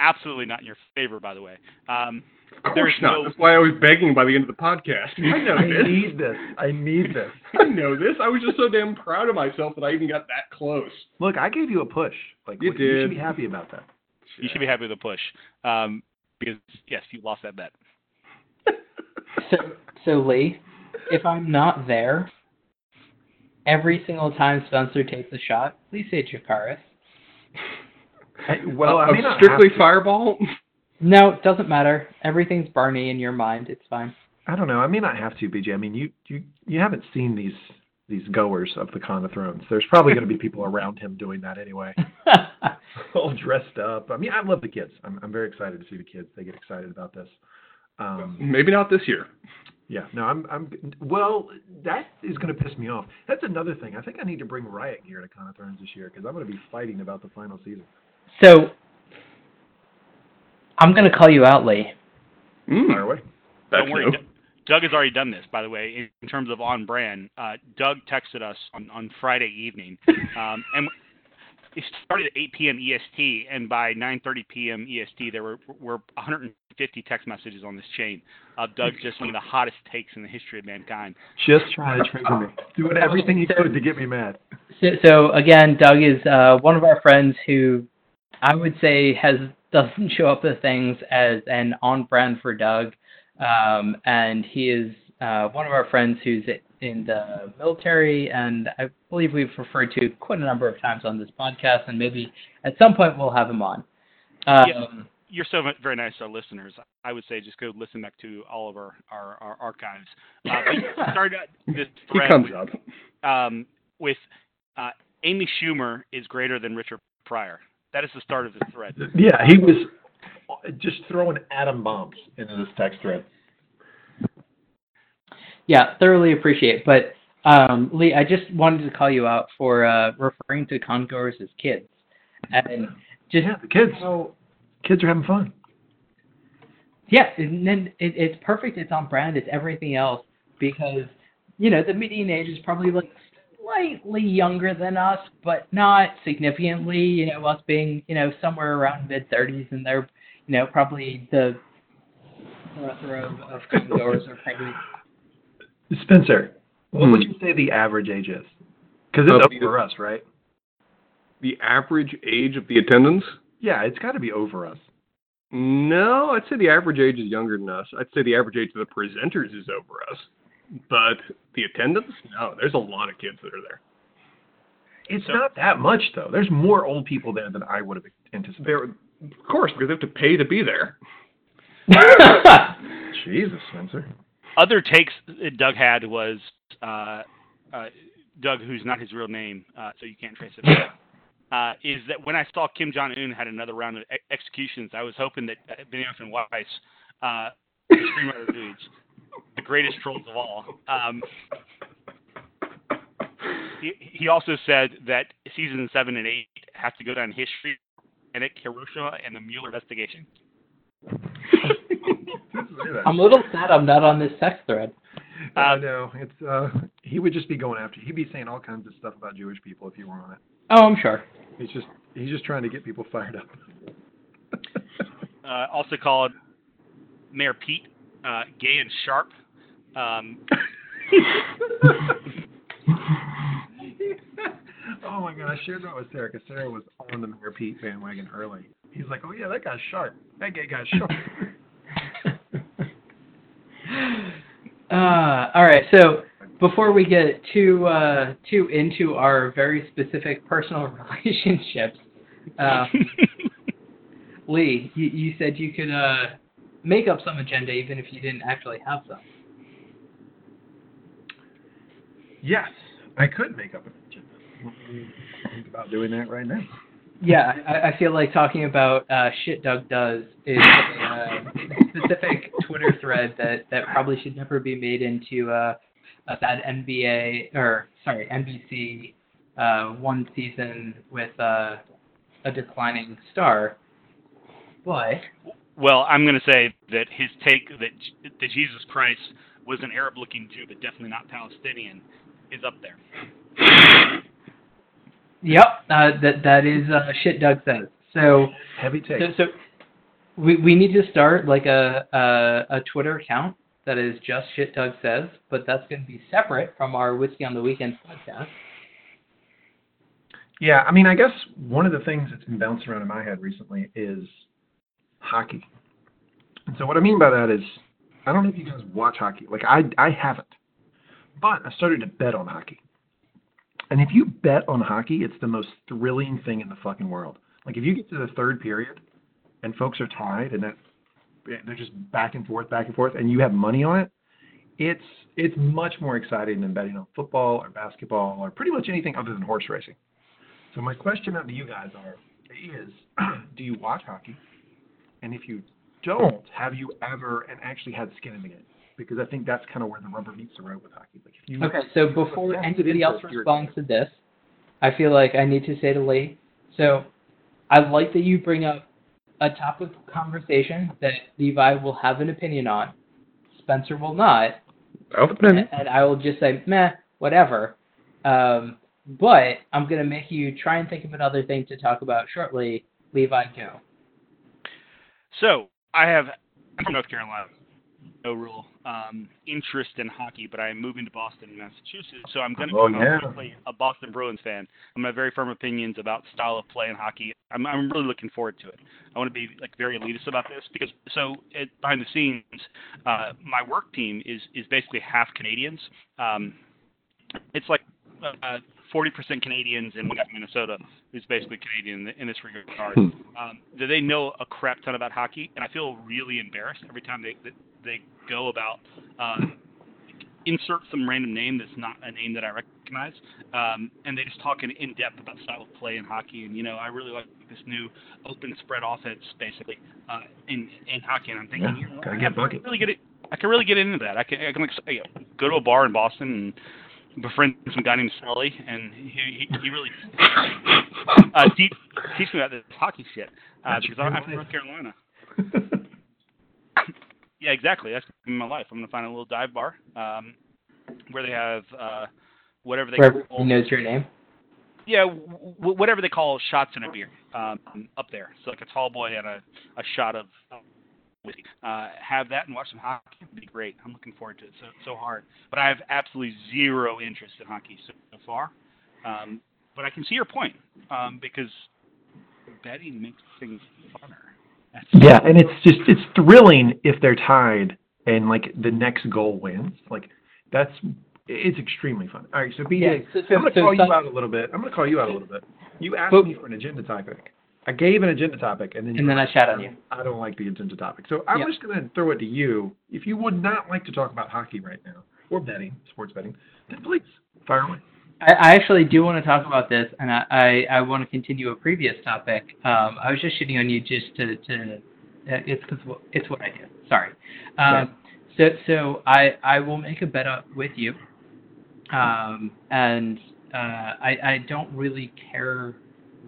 absolutely not in your favor, by the way. Um, Of there's course not. no- That's why I was begging by the end of the podcast. I know I this. need this. I need this. I know this. I was just so damn proud of myself that I even got that close. Look, I gave you a push. Like You you should did. be happy about that. you should be happy with the push um, because yes, you lost that bet. So so Lee, if I'm not there, every single time Spencer takes a shot, please say Dracarys. Hey, well, Uh, I of may not strictly to. Fireball. No, it doesn't matter. Everything's Barney in your mind. It's fine. I don't know. I may not have to, BJ. I mean, you you you haven't seen these these goers of the Con of Thrones. There's probably going to be people around him doing that anyway, all dressed up. I mean, I love the kids. I'm I'm very excited to see the kids. They get excited about this. Um, Maybe not this year. yeah, no, I'm I'm well. That is going to piss me off. That's another thing. I think I need to bring riot gear to Con of Thrones this year because I'm going to be fighting about the final season. so I'm gonna call you out, Lee. Mm. Fire away. That's Don't worry, no. Doug- Doug has already done this, by the way, in, in terms of on brand. Uh, Doug texted us on, on Friday evening, um, and it started at 8 p.m. EST, and by 9:30 p.m. EST, there were were 150 text messages on this chain of Doug just one of the hottest takes in the history of mankind. Just trying to trigger me, doing everything he could to get me mad. So, so again, Doug is uh, one of our friends who I would say has doesn't show up as things as an on brand for Doug, um, and he is uh, one of our friends who's in the military, and I believe we've referred to quite a number of times on this podcast, and maybe at some point we'll have him on. Um, Yeah. You're so very nice to our listeners. I would say just go listen back to all of our our, our archives. Uh, but started this He comes with, up. um, with uh, Amy Schumer is greater than Richard Pryor. That is the start of this thread. Yeah, he was just throwing atom bombs into this text thread. Yeah, thoroughly appreciate. But um, Lee, I just wanted to call you out for uh, referring to congoers as kids, and just Yeah, the kids, how kids are having fun. yeah, and then it, it's perfect. It's on brand. It's everything else because you know the median age is probably like slightly younger than us, but not significantly. You know, us being you know somewhere around mid thirties, and they're you know probably the plethora of, of congoers are probably Spencer, what would you say the average age is? Because it's Of up the- for us, right? The average age of the attendants? Yeah, it's got to be over us. No, I'd say the average age is younger than us. I'd say the average age of the presenters is over us. But the attendance, No, there's a lot of kids that are there. It's So- not that much though. There's more old people there than I would have anticipated. They're, of course, because they have to pay to be there. Jesus, Spencer. Other takes Doug had was uh, uh, Doug, who's not his real name, uh, so you can't trace it. Uh, is that when I saw Kim Jong Un had another round of ex- executions, I was hoping that uh, Benioff and Weiss, uh, the screenwriter dudes, the greatest trolls of all. Um, he, he also said that season seven and eight have to go down history, and it Hiroshima and the Mueller investigation. I'm a little sad I'm not on this sex thread. I know. It's uh he would just be going after he'd be saying all kinds of stuff about Jewish people if you were on it. Oh, I'm sure. He's just he's just trying to get people fired up. uh, also called Mayor Pete, uh, gay and sharp. Um, oh my god, I shared that with Sarah because Sarah was on the Mayor Pete bandwagon early. He's like, Oh yeah, that guy's sharp. That gay guy's sharp. Uh, all right. So before we get too uh, too into our very specific personal relationships, uh, Lee, you, you said you could uh, make up some agenda even if you didn't actually have some. yes, I could make up an agenda. Think about doing that right now. Yeah, I, I feel like talking about uh, shit Doug does is a uh, specific Twitter thread that, that probably should never be made into uh, a bad NBA or sorry NBC uh, one season with uh, a declining star. But well, I'm going to say that his take that, that Jesus Christ was an Arab-looking Jew, but definitely not Palestinian, is up there. yep, uh, that that is uh, shit Doug says. So Heavy take. So, so we we need to start like a, a a Twitter account that is just shit Doug says, but that's going to be separate from our whiskey on the weekend podcast. Yeah, I mean, I guess one of the things that's been bouncing around in my head recently is hockey. And so what I mean by that is, I don't know if you guys watch hockey. Like I, I haven't, but I started to bet on hockey. And if you bet on hockey, it's the most thrilling thing in the fucking world. Like if you get to the third period, and folks are tied, and that they're just back and forth, back and forth, and you have money on it, it's it's much more exciting than betting on football or basketball or pretty much anything other than horse racing. So my question out to you guys are is do you watch hockey? And if you don't, have you ever and actually had skin in the game? Because I think that's kind of where the rubber meets the road with hockey. Like if you Okay, so before anybody else responds to this, I feel like I need to say to Lee. So I like that you bring up a topic of conversation that Levi will have an opinion on. Spencer will not. Alpha and I will just say, meh, whatever. Um, but I'm gonna make you try and think of another thing to talk about shortly. Levi, go. So I have I'm from North Carolina. No real um, interest in hockey, but I am moving to Boston, Massachusetts. So I'm going to Oh, yeah. quickly a Boston Bruins fan. I'm have very firm opinions about style of play in hockey. I'm, I'm really looking forward to it. I want to be like very elitist about this because so it, behind the scenes, uh, my work team is is basically half Canadians. Um, it's like uh, 40% Canadians and one guy from Minnesota who's basically Canadian in, this regard. Um, do they know a crap ton about hockey? And I feel really embarrassed every time they they, they go about uh, insert some random name that's not a name that I recognize, um, and they just talk in, in depth about style of play in hockey. And you know, I really like this new open spread offense, basically, uh, in in hockey. And I'm thinking, Yeah, you know, gotta I get can bucket. really get it. I can really get into that. I can I can like, go to a bar in Boston and befriend some guy named Sully, and he he, he really uh, teach, teach me about this hockey shit uh, because I'm I'm from. North Carolina. Yeah, exactly. That's gonna my life. I'm gonna find a little dive bar um, where they have uh, whatever they Where call knows your name. yeah w- w- whatever they call shots in a beer um, up there. So like a tall boy and a, a shot of whiskey. Uh, have that and watch some hockey would be great. I'm looking forward to it so so hard. But I have absolutely zero interest in hockey so, so far. Um, but I can see your point um, because betting makes things funner. That's, Yeah, and it's just it's thrilling if they're tied and like the next goal wins. Like that's it's extremely fun. All right, so BJ, Yeah, so- so- I'm gonna so call you out a little bit. I'm gonna call you out a little bit. You asked But- me for an agenda topic. I gave an agenda topic, and then you And then I shat on you. I don't like the agenda topic. So I'm Yeah. just gonna throw it to you. If you would not like to talk about hockey right now or betting, sports betting, then please fire away. I, actually do want to talk about this, and I, I, I want to continue a previous topic. Um, I was just shitting on you just to, to uh, it's cause it's what I do. Sorry. Um, so so I I will make a bet up with you, um, and uh, I I don't really care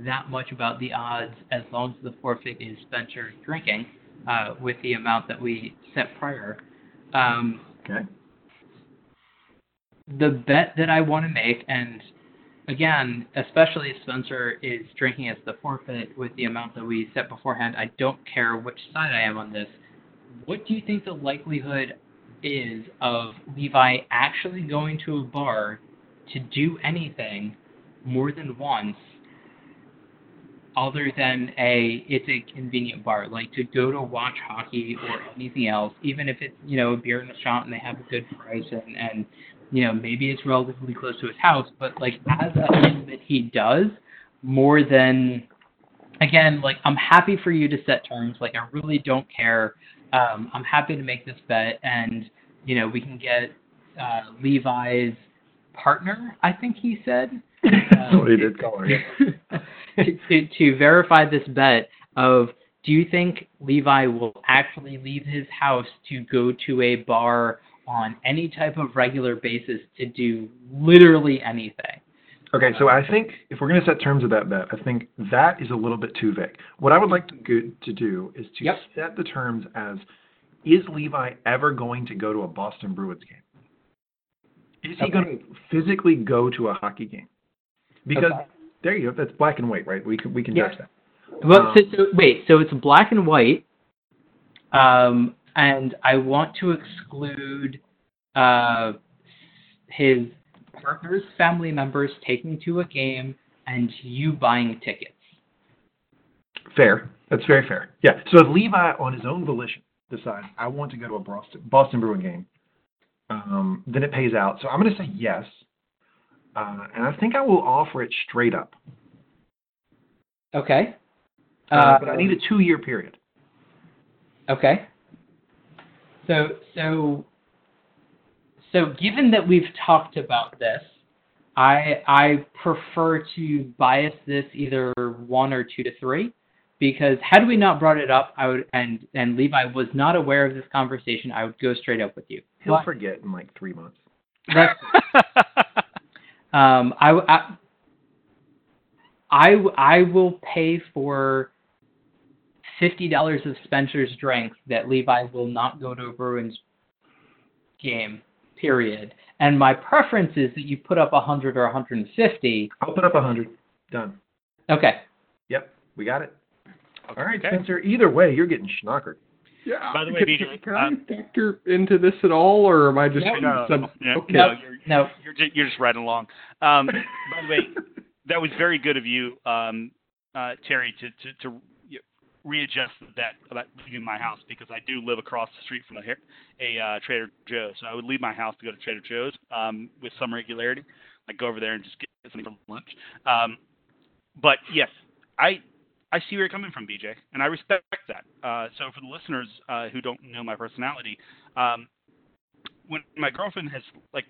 that much about the odds as long as the forfeit is Spencer drinking, uh, with the amount that we set prior. Um, Okay. the bet that I want to make, and again, especially if Spencer is drinking as the forfeit with the amount that we set beforehand, I don't care which side I am on this. What do you think the likelihood is of Levi actually going to a bar to do anything more than once other than a it's a convenient bar. Like to go to watch hockey or anything else even if it's you know a beer and a shot and they have a good price and and you know maybe it's relatively close to his house but like as a thing that he does more than again like i'm happy for you to set terms. Like i really don't care. Um i'm happy to make this bet and you know we can get uh levi's partner i think he said That's did call her. to, to, to verify this bet of do you think Levi will actually leave his house to go to a bar on any type of regular basis to do literally anything? Okay, so I think if we're going to set terms of that bet, I think that is a little bit too vague. What I would like to, go, to do is to Yep. set the terms as is Levi ever going to go to a Boston Bruins game? Is he going to physically go to a hockey game? Because Okay. there you go, that's black and white, right? We can we can Yeah. judge that. Well, Um, so, so, wait, so it's black and white, um, and I want to exclude uh, his partner's family members taking to a game and you buying tickets. Fair. That's very fair. Yeah. So if Levi, on his own volition, decides I want to go to a Boston Boston Bruin game, um, then it pays out. So I'm going to say yes, uh, and I think I will offer it straight up. Okay. Uh, but I need a two-year period. Okay. So so so given that we've talked about this, I I prefer to bias this either one or two to three, because had we not brought it up, I would and and Levi was not aware of this conversation, I would go straight up with you. He'll But- forget in like three months. That's um I I I, I will pay for fifty dollars of Spencer's drinks that Levi will not go to a Bruins game period, and my preference is that you put up 100 or 150. I'll put up a hundred. Done. Okay. Yep, we got it. All right, Okay. Spencer. Either way, you're getting schnockered. Yeah. By the way, can, BJ, can I um, factor into this at all, or am I just No, No, sub- no, okay? no, you're, No. you're, just, you're just riding along. Um, by the way, that was very good of you, um, uh, Terry, to, to, to y- readjust that about leaving my house because I do live across the street from a, a uh, Trader Joe's. So I would leave my house to go to Trader Joe's um, with some regularity. I'd go over there and just get something for lunch. Um, but yes, I I see where you're coming from, BJ, and I respect that. Uh, so for the listeners uh, who don't know my personality, um, when my girlfriend has like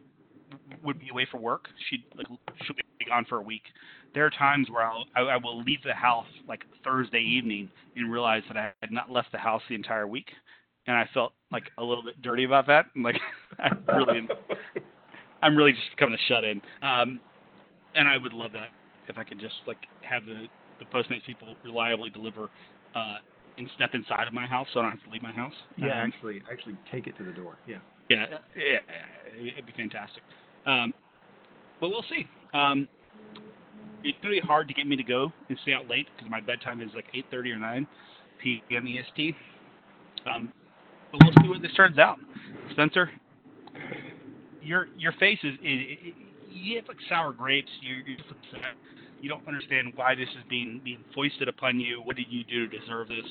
would be away for work, she'd like she'll be gone for a week. There are times where I'll I, I will leave the house like Thursday evening and realize that I had not left the house the entire week, and I felt like a little bit dirty about that. I'm like I really I'm really just becoming a shut in. Um, and I would love that if I could just like have the the Postmates people reliably deliver uh, and step inside of my house, so I don't have to leave my house. Yeah, Um, actually, actually take it to the door. Yeah. yeah, yeah, it'd be fantastic. Um, but we'll see. Um, it's be hard to get me to go and stay out late because my bedtime is like 8:30 or 9 p.m. EST. Um, but we'll see what this turns out. Spencer, your your face is, is, is you have like sour grapes. You're, you're just upset. You don't understand why this is being being foisted upon you. What did you do to deserve this?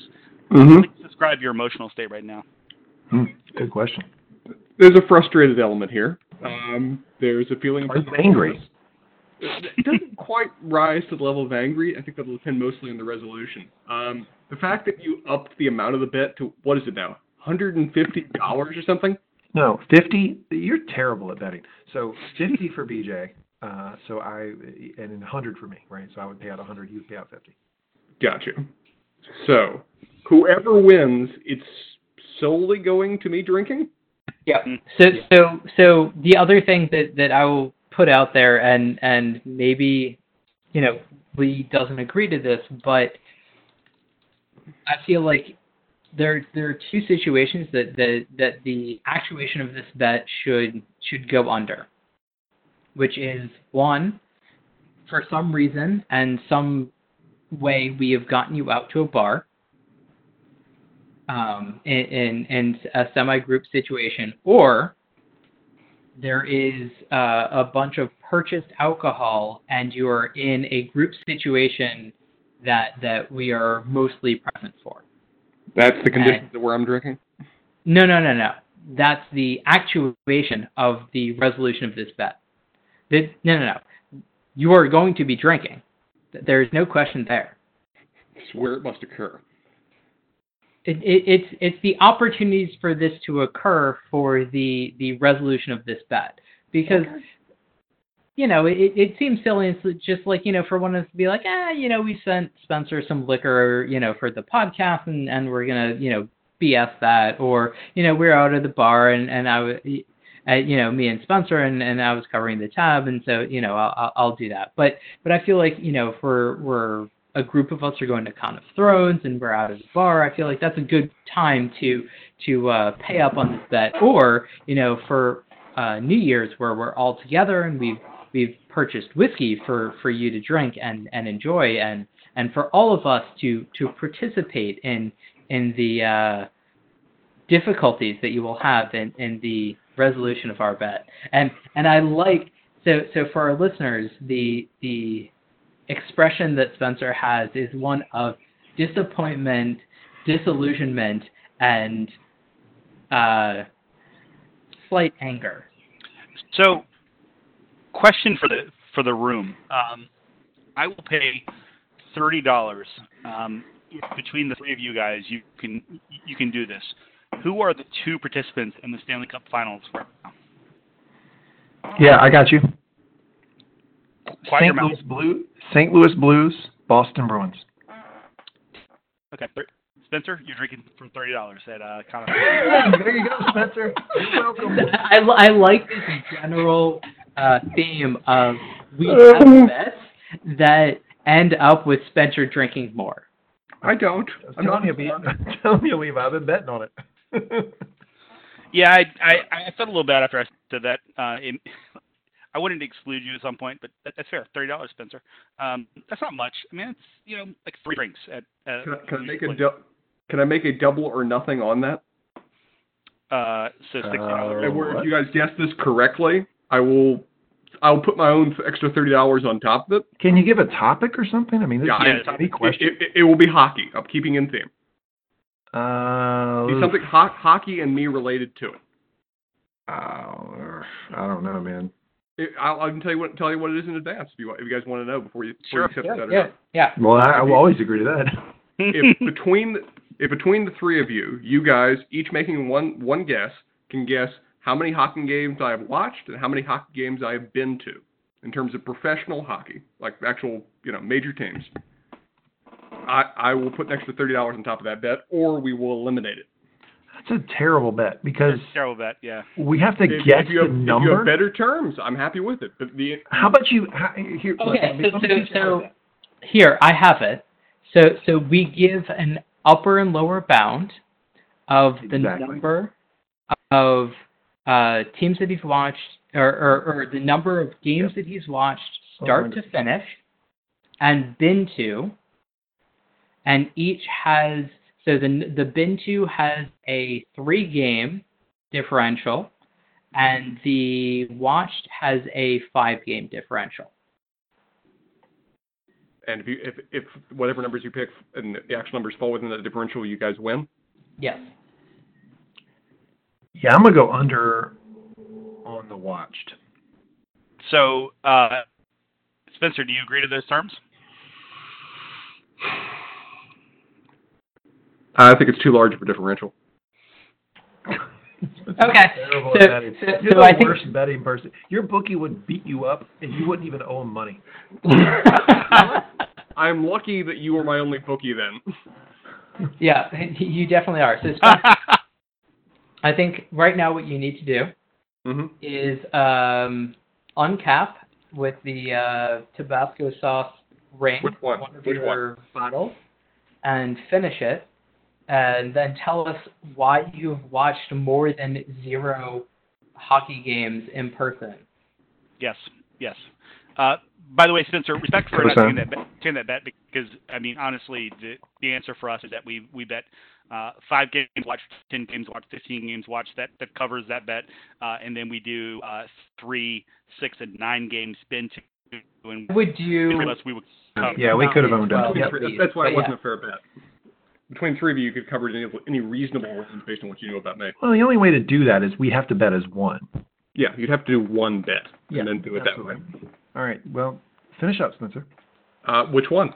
Mm-hmm. Please describe your emotional state right now. Hmm, good question. There's a frustrated element here. Um, there's a feeling of Are angry? It doesn't quite rise to the level of angry. I think that'll depend mostly on the resolution. Um, the fact that you upped the amount of the bet to what is it now, hundred and fifty dollars or something? No, fifty. You're terrible at betting. So fifty for BJ. Uh, so I and then hundred for me, right? So I would pay out hundred. you would pay out fifty. Gotcha. So, whoever wins, it's solely going to me drinking. Yeah. Mm. So so so the other thing that that I will put out there and and maybe you know Lee doesn't agree to this, but I feel like there there are two situations that that that the actuation of this bet should should go under, which is one, for some reason and some way we have gotten you out to a bar um, in, in, in a semi-group situation, or there is uh, a bunch of purchased alcohol and you are in a group situation that that we are mostly present for. That's the condition that where I'm drinking. No, no, no, no. That's the actuation of the resolution of this bet. No, no, no. You are going to be drinking. There is no question there. It's where it must occur. It, it, it's it's the opportunities for this to occur for the the resolution of this bet because you know it, it seems silly it's just like you know for one of us to be like ah you know we sent Spencer some liquor you know for the podcast and and we're gonna you know BS that or you know we're out at the bar and and I uh, you know me and Spencer and and I was covering the tab and so you know I'll I'll- do that but but I feel like you know if we're we're a group of us are going to Con of Thrones and we're out at the bar, I feel like that's a good time to to uh, pay up on this bet. Or you know, for uh, New Year's where we're all together and we've we've purchased whiskey for for you to drink and and enjoy and and for all of us to to participate in in the uh, difficulties that you will have in in the resolution of our bet. And and I like so so for our listeners the the expression that Spencer has is one of disappointment, disillusionment, and uh, slight anger. So, question for the for the room. Um, I will pay thirty dollars. Um, between the three of you guys, you can you can do this. Who are the two participants in the Stanley Cup Finals right now? Yeah, I got you. Quiet St. mouth. Louis Blue, St. Louis Blues, Boston Bruins. Okay, thir- Spencer, you're drinking for thirty dollars at uh, Con there you go, Spencer. You're welcome. I, I like this general uh, theme of we have bets that end up with Spencer drinking more. I don't. I'm I'm not. telling you, B- I'm telling you, Levi, I've been betting on it. Yeah, I, I I felt a little bad after I said that. Uh, it, I wouldn't exclude you at some point, but that, that's fair. Thirty dollars, Spencer. Um, that's not much. I mean, it's you know like three drinks at. at Can I, can I make a usually. du- can I make a double or nothing on that? uh, so sixty dollars. Uh, And if you guys guess this correctly, I will I'll put my own extra thirty dollars on top of it. Can you give a topic or something? I mean, this Yeah, is I- a big question. It, it, it will be hockey. I'm keeping in theme. Uh, Be something ho- hockey and me related to it. uh, I don't know, man. it I'll, I can tell you what tell you what it is in advance if you if you guys want to know before you before Sure. you accept Yeah, that. yeah, yeah. Well, I, I will always agree to that. if between the, if between the three of you, you guys each making one one guess can guess how many hockey games I have watched and how many hockey games I have been to in terms of professional hockey, like actual you know major teams. I I will put an extra thirty dollars on top of that bet, or we will eliminate it. That's a terrible bet because Terrible bet. Yeah. we have to If, guess if you have, the if you have better terms, I'm happy with it. But the How about you? How, here, Okay, me- so me so, you so here I have it. So so we give an upper and lower bound of the Exactly. number of uh, teams that he's watched, or, or, or the number of games that he's watched start to finish, and been to, and each has so the the been to has a three game differential, and the watched has a five game differential. and if you if if whatever numbers you pick and the actual numbers fall within that differential, you guys win. Yes. Yeah, I'm gonna go under on the watched. So, uh, Spencer, do you agree to those terms? I think it's too large of a differential. Okay. Terrible So- betting. so- You're so the I think- worst betting person. Your bookie would beat you up, and you wouldn't even owe him money. I'm lucky that you were my only bookie then. yeah, you definitely are. So Spencer, I think right now what you need to do hmm is um, uncap with the uh, Tabasco sauce ring Which one? of Which your bottles and finish it, and then tell us why you've watched more than zero hockey games in person. Yes, yes. Uh, by the way, Spencer, respect for not 100%. taking that bet, taking that bet because I mean honestly, the the answer for us is that we we bet uh, five games watched, ten games watched, fifteen games watched. That that covers that bet, uh, and then we do uh, three, six, and nine games spin to, and would you? three of us we would cover. Yeah, we could have owned Well, up. Between that's why it wasn't yeah. a fair bet. Between three of you, you could cover any any reasonable range based on what you know about me. Well, the only way to do that is we have to bet as one. Yeah, you'd have to do one bet Yeah, and then do it that way. All right. Well, finish up, Spencer. Uh, which one?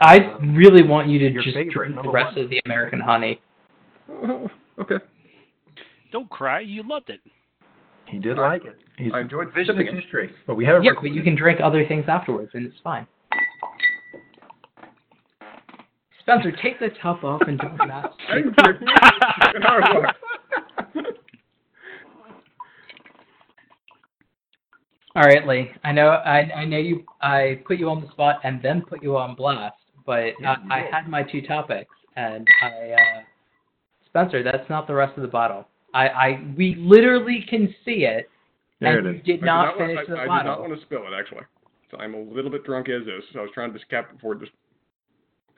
I really want you to Your just favorite, drink the rest one. of the American honey. Oh, okay. Don't cry, you loved it. He did like it. He's I enjoyed vision sipping it. history, but we haven't. Yeah, but you can drink other things afterwards, and it's fine. Spencer, take the top off and don't that. I'm drinking it. Hard luck. All right, Lee. I know I, I know you. I put you on the spot and then put you on blast, but Yeah, I, I had my two topics, and I, uh, Spencer, that's not the rest of the bottle. I, I we literally can see it, There and it you is. did not did finish want, the I, I did not want to spill it, actually. So I'm a little bit drunk as is, so I was trying to just cap it before it just.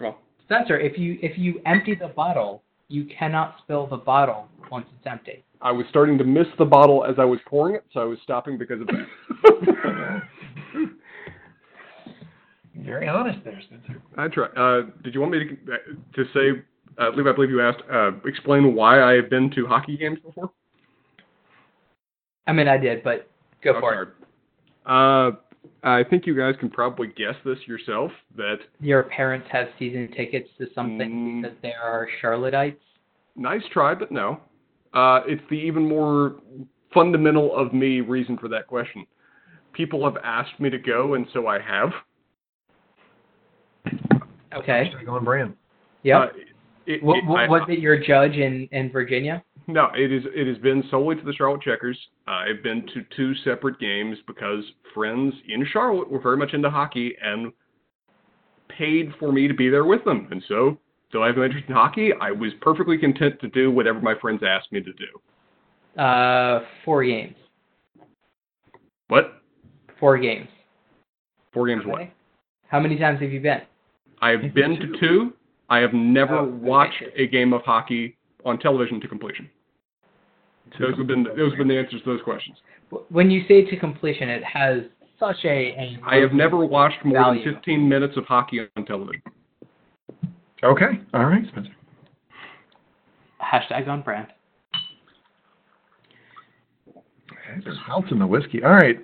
Well, Spencer, if you if you empty the bottle, you cannot spill the bottle once it's empty. I was starting to miss the bottle as I was pouring it, so I was stopping because of that. Very honest there, Spencer. I try. Uh, did you want me to to say, uh, Levi? I believe you asked. Uh, explain why I have been to hockey games before. I mean, I did, but go Oh, for it. Uh, I think you guys can probably guess this yourself. That Your parents have season tickets to something Mm. because they are Charlotteites. nice try, but no. Uh, it's the even more fundamental of me reason for that question. People have asked me to go, and so I have. Okay. Hashtag on brand. Yep. Uh, it, What, it- what, I- was it your judge in, in Virginia? No, it is. It has been solely to the Charlotte Checkers. I've been to two separate games because friends in Charlotte were very much into hockey and paid for me to be there with them. And so, though I have an interest in hockey, I was perfectly content to do whatever my friends asked me to do. Uh, four games. What? Four games. Four games what? How many times have you been? I have been to two. I have never Oh, watched a game of hockey on television to completion. Those have been those have been the answers to those questions. When you say to completion, it has such a. a I have never watched more Value. than 15 minutes of hockey on television. Okay. All right, Spencer. Hashtag on brand. There's house in the whiskey. All right.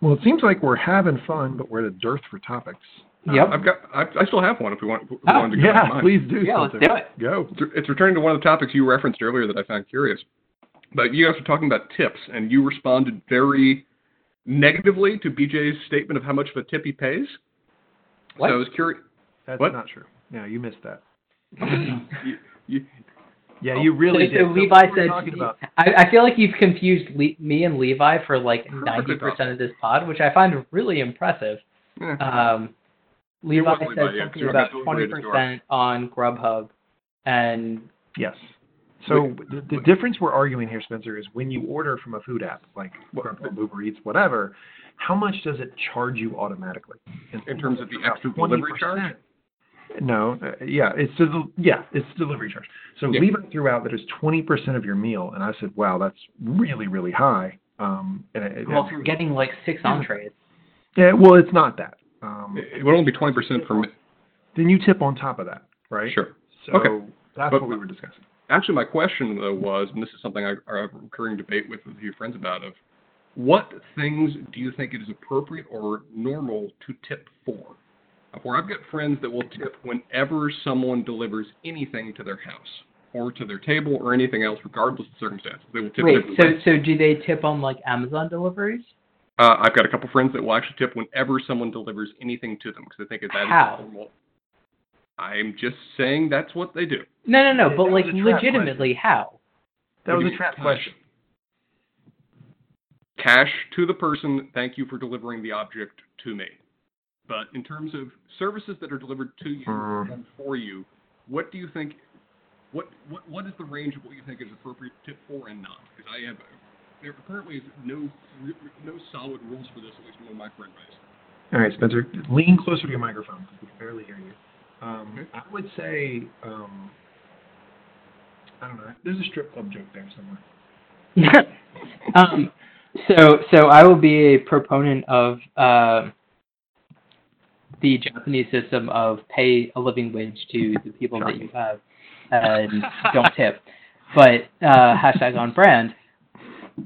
Well, it seems like we're having fun, but we're at a dearth for topics. Yep. I've got I, I still have one if we want. If we Oh, wanted to go Yeah, to mine. please do. Yeah, let's do it. Go. It's, it's returning to one of the topics you referenced earlier that I found curious. But you guys were talking about tips, and you responded very negatively to BJ's statement of how much of a tip he pays. What? So I was curious. That's What? not true. Yeah, you missed that. You, you, Yeah, you really so, did. so So Levi what said. I, I feel like you've confused Le- me and Levi for like 90% of this pod, which I find really impressive. eh. Um, Levi wasn't said Levi, something you're about about twenty percent on Grubhub, and Yes. So the, the difference we're arguing here, Spencer, is when you order from a food app like Grubhub, Uber Eats, whatever, how much does it charge you automatically? in terms of the About extra delivery 20%. charge. No, uh, yeah, it's the yeah, it's delivery charge. So Yeah. Levi threw out that it's twenty percent of your meal, and I said, wow, that's really really high. Um, and it, well, if you're getting like six entrees, yeah, well, it's not that. Um, It would only be 20% for me. then you tip on top of that, right? Sure. So Okay. that's But- what we were discussing. Actually, my question though was, and this is something I, I have a recurring debate with a few friends about, of what things do you think it is appropriate or normal to tip for? For I've got friends that will tip whenever someone delivers anything to their house or to their table or anything else, regardless of circumstances. They will tip. wait, so so do they tip on like Amazon deliveries? Uh, I've got a couple friends that will actually tip whenever someone delivers anything to them because they think that that is How? normal. I'm just saying that's what they do. No, no, no. That but like a trap legitimately, how? That What was a trap mean? question. cash to the person, thank you for delivering the object to me. But in terms of services that are delivered to you Mm. and for you, what do you think? What, what what is the range of what you think is appropriate tip for and not? Because I have there apparently is no no solid rules for this at least among my friend base. All right, Spencer, lean closer to your microphone because we can barely hear you. Um, Okay. I would say, um, I don't know. There's a strip club joke there somewhere. um, so so I will be a proponent of uh, the Japanese system of pay a living wage to the people that you have and don't tip, but uh, hashtag on brand.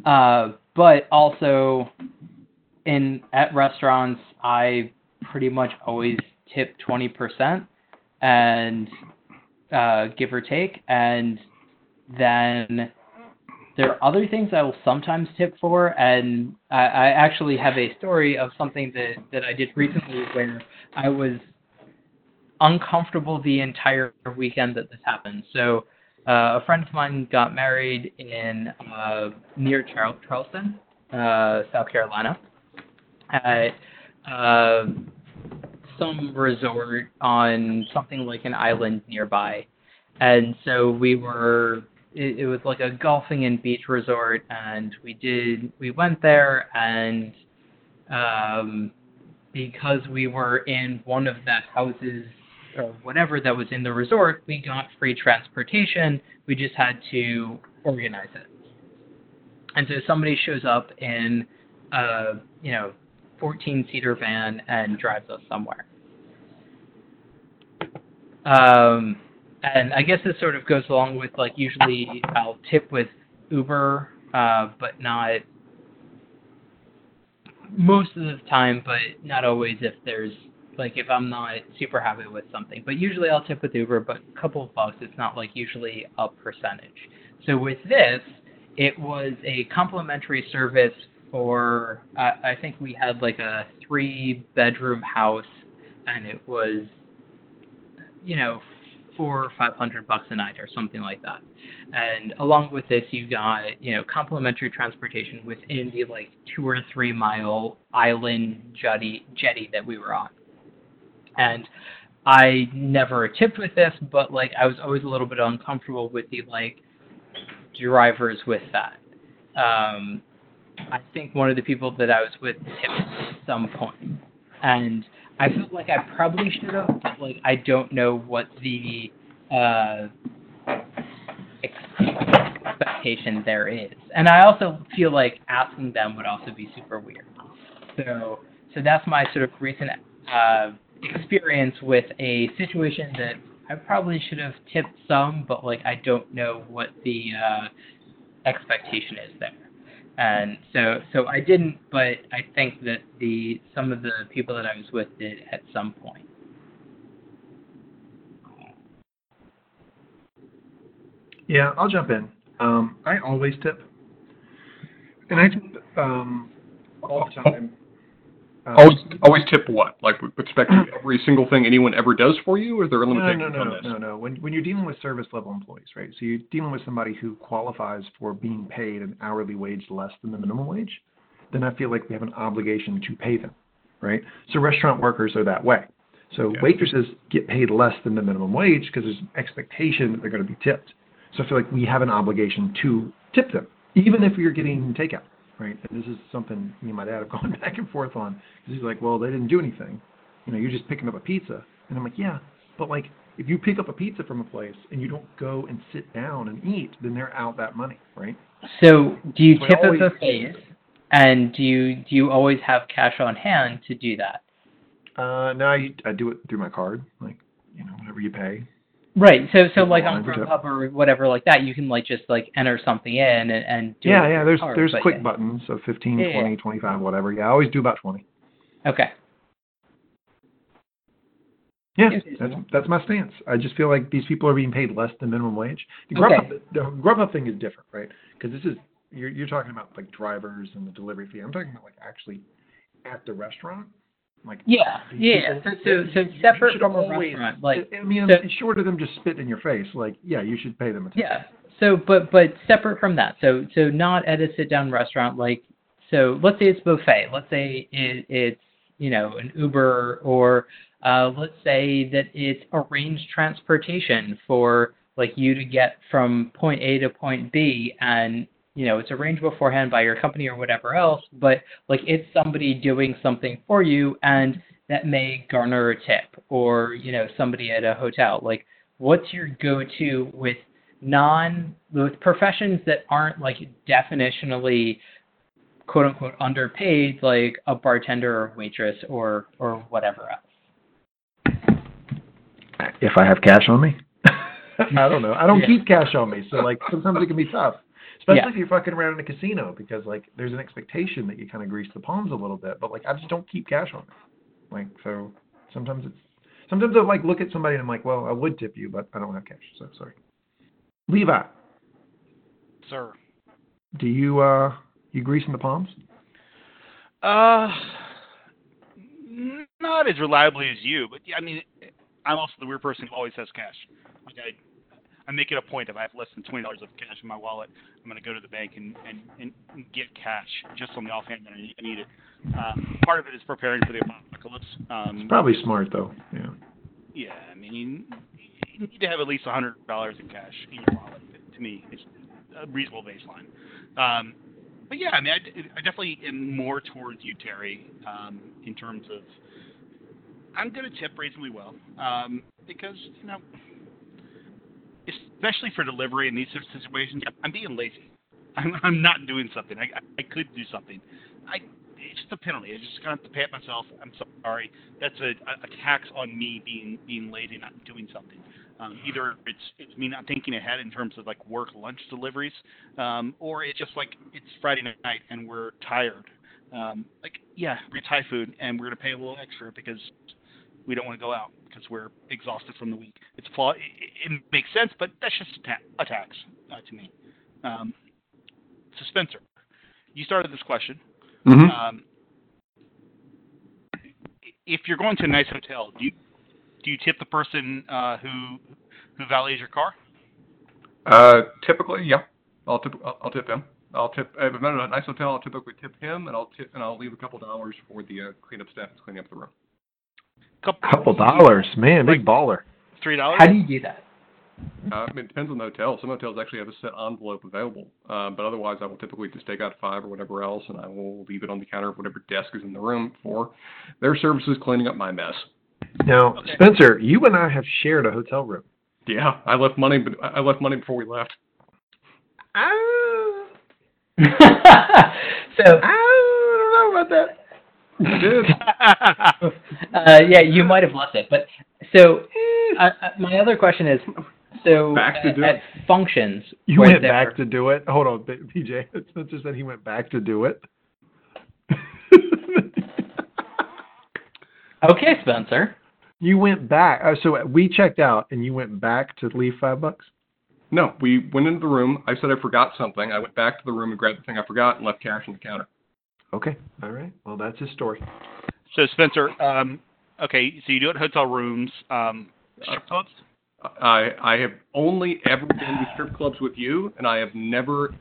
Uh, but also in at restaurants, I pretty much always tip twenty percent and uh, give or take, and then there are other things I will sometimes tip for, and I, I actually have a story of something that, that I did recently where I was uncomfortable the entire weekend that this happened. So, uh, a friend of mine got married in uh, near Charl- Charleston, uh, South Carolina, at uh, some resort on something like an island nearby. And so we were it, it was like a golfing and beach resort and we did we went there and um because we were in one of the houses or whatever that was in the resort we got free transportation. We just had to organize it. And so somebody shows up in a you know 14 seater van and drives us somewhere. Um and I guess this sort of goes along with like usually I'll tip with Uber, uh, but not most of the time, but not always if there's like if I'm not super happy with something. But usually I'll tip with Uber, but a couple of bucks. It's not like usually a percentage. So with this, it was a complimentary service for uh, I think we had like a three bedroom house, and it was you know four or five hundred bucks a night or something like that. And along with this, you got you know complimentary transportation within the like two or three mile island jetty jetty that we were on. And I never tipped with this, but like I was always a little bit uncomfortable with the like drivers with that. um, I think one of the people that I was with tipped at some point, and I felt like I probably should have, but like I don't know what the uh, expectation there is, and I also feel like asking them would also be super weird. So, so that's my sort of recent uh, experience with a situation that I probably should have tipped some, but like I don't know what the uh, expectation is there. And so, so I didn't, but I think that the some of the people that I was with did at some point. Yeah, I'll jump in. Um, I always tip, and I tip um, all the time. Um, Always, always tip what? Like respect every single thing anyone ever does for you, or is there a limitation no, no, on no, this? no, no. When when you're dealing with service level employees, right? So you're dealing with somebody who qualifies for being paid an hourly wage less than the minimum wage, then I feel like we have an obligation to pay them, right? So restaurant workers are that way. So Yeah. waitresses get paid less than the minimum wage because there's an expectation that they're going to be tipped. So I feel like we have an obligation to tip them, even if you're getting takeout, right? And this is something me and my dad have gone back and forth on because he's like, well, they didn't do anything. You know, you're just picking up a pizza. And I'm like, yeah, but like if you pick up a pizza from a place and you don't go and sit down and eat, then they're out that money, right? So, do you So tip at buffets, and do you do you always have cash on hand to do that? Uh, no, I, I do it through my card, like you know, whenever you pay. Right. So, so like on want to tip. Grubhub or whatever like that, you can like just like enter something in and, and do Yeah, it yeah. There's card, there's but quick yeah. buttons, of 15, Yeah, yeah. 20, 25, whatever. Yeah, I always do about 20. Okay. Yeah, that's that's my stance. I just feel like these people are being paid less than minimum wage. The Okay. Grubhub, the Grubhub thing is different, right? Because this is you're you're talking about like drivers and the delivery fee. I'm talking about like actually at the restaurant, like Yeah. Yeah. So, so, so separate from a always- restaurant, like I mean, so- it's short of them just spit in your face. Like, yeah, you should pay them a tip. Yeah. So, but but separate from that. So so not at a sit down restaurant. Like so, let's say it's buffet. Let's say it, it's you know an Uber or uh, let's say that it's arranged transportation for like you to get from point A to point B, and you know it's arranged beforehand by your company or whatever else. But like it's somebody doing something for you, and that may garner a tip, or you know somebody at a hotel. Like, what's your go-to with non with professions that aren't like definitionally quote unquote underpaid like a bartender or waitress or or whatever else If I have cash on me, I don't know. I don't keep cash on me, so like sometimes it can be tough, especially Yeah. if you're fucking around in a casino because like there's an expectation that you kind of grease the palms a little bit, but like I just don't keep cash on me. Like so, sometimes it's sometimes I like look at somebody and I'm like, well, I would tip you, but I don't have cash, so sorry. Levi, Sir. do you uh you greasing the palms? Uh, not as reliably as you, but yeah, I mean, I'm also the weird person who always has cash. Like I, I make it a point if I have less than twenty dollars of cash in my wallet, I'm gonna go to the bank and and, and get cash just on the offhand that I need- it. Um, part of it is preparing for the apocalypse. Um, Probably smart though. Yeah. yeah, I mean, you, you need to have at least a hundred dollars in cash in your wallet. To me, it's a reasonable baseline. Um, but yeah, I mean, I, I definitely am more towards you, Terry, um, in terms of I'm going to tip reasonably well um, because you know, especially for delivery in these situations, I'm being lazy. I'm, I'm not doing something. I, I could do something. I it's just a penalty. I just gonna have to pay it myself. I'm sorry. That's a, a tax on me being being lazy, not doing something. Um, either it's it's me not thinking ahead in terms of like work lunch deliveries, um, or it's just like it's Friday night and we're tired. Um, like yeah, we're Thai food and we're gonna pay a little extra because we don't want to go out because we're exhausted from the week. It's flaw. It, it makes sense, but that's just a, ta- a tax uh, to me. Um, so Spencer, you started this question. Mm-hmm. Um, if you're going to a nice hotel, do you do you tip the person uh, who who valets your car? Uh, typically, yeah. I'll tip. I'll, I'll tip him. I'll tip. If I'm at a nice hotel, I'll typically tip him, and I'll tip, and I'll leave a couple dollars for the uh, cleanup staff that's cleaning up the room. Couple, Couple dollars, man, big baller. Three dollars. how do you do that Uh, I mean, it depends on the hotel. Some hotels actually have a set envelope available, uh, but otherwise, I will typically just take out five or whatever else, and I will leave it on the counter of whatever desk is in the room for their services cleaning up my mess. Now, Okay. Spencer, you and I have shared a hotel room. Yeah, I left money, but I left money before we left. I, so I don't know about that. I uh, yeah, you might have left it, but so uh, uh, my other question is, so Back to do at it. functions, You went there- back to do it. Hold on, B- PJ. Spencer said he went back to do it. Okay, Spencer. you went back. Uh, so we checked out, and you went back to leave five bucks. No, we went into the room. I said I forgot something. I went back to the room and grabbed the thing I forgot and left cash on the counter. Okay. All right. Well, that's his story. so Spencer, um, okay, so you do it hotel rooms, um, strip clubs. I I have only ever been to strip clubs with you, and I have never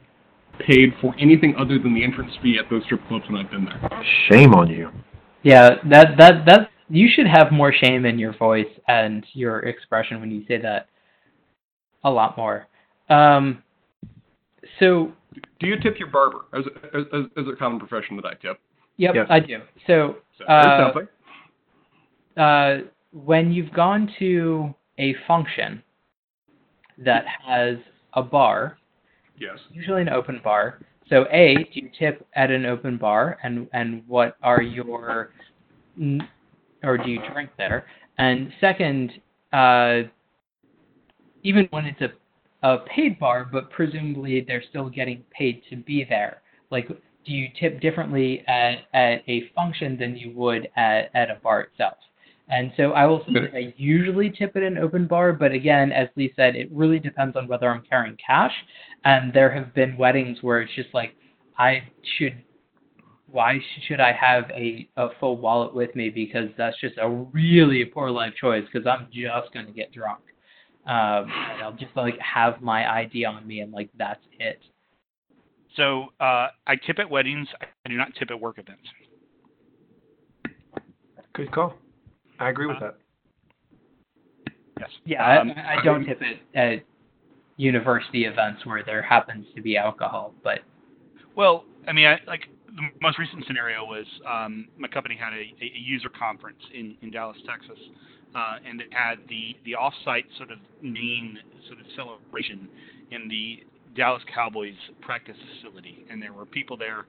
paid for anything other than the entrance fee at those strip clubs when I've been there. Shame on you. Yeah, that that that you should have more shame in your voice and your expression when you say that. A lot more. Um, so Do you tip your barber as a, as, as- as a common profession that I tip? yep, Yes. I do. So So Uh, uh, when you've gone to a function that has a bar, Yes. usually an open bar. So a, do you tip at an open bar, and and what are your, or do you drink there? And second, uh, even when it's a a paid bar, but presumably they're still getting paid to be there. Like, do you tip differently at at a function than you would at at a bar itself? And so I will say that I usually tip at an open bar, but again, as Lee said, it really depends on whether I'm carrying cash. And there have been weddings where it's just like, I should, why should I have a, a full wallet with me? Because that's just a really poor life choice because I'm just going to get drunk. Um, and I'll just like have my ID on me and like that's it. So uh, I tip at weddings. I do not tip at work events. Good call. I agree with that. Yes. Yeah, Um, I, I don't tip it at university events where there happens to be alcohol, but Well, I mean, I, like the most recent scenario was um, my company had a, a user conference in, in Dallas, Texas, uh, and it had the the offsite sort of main sort of celebration in the Dallas Cowboys practice facility, and there were people there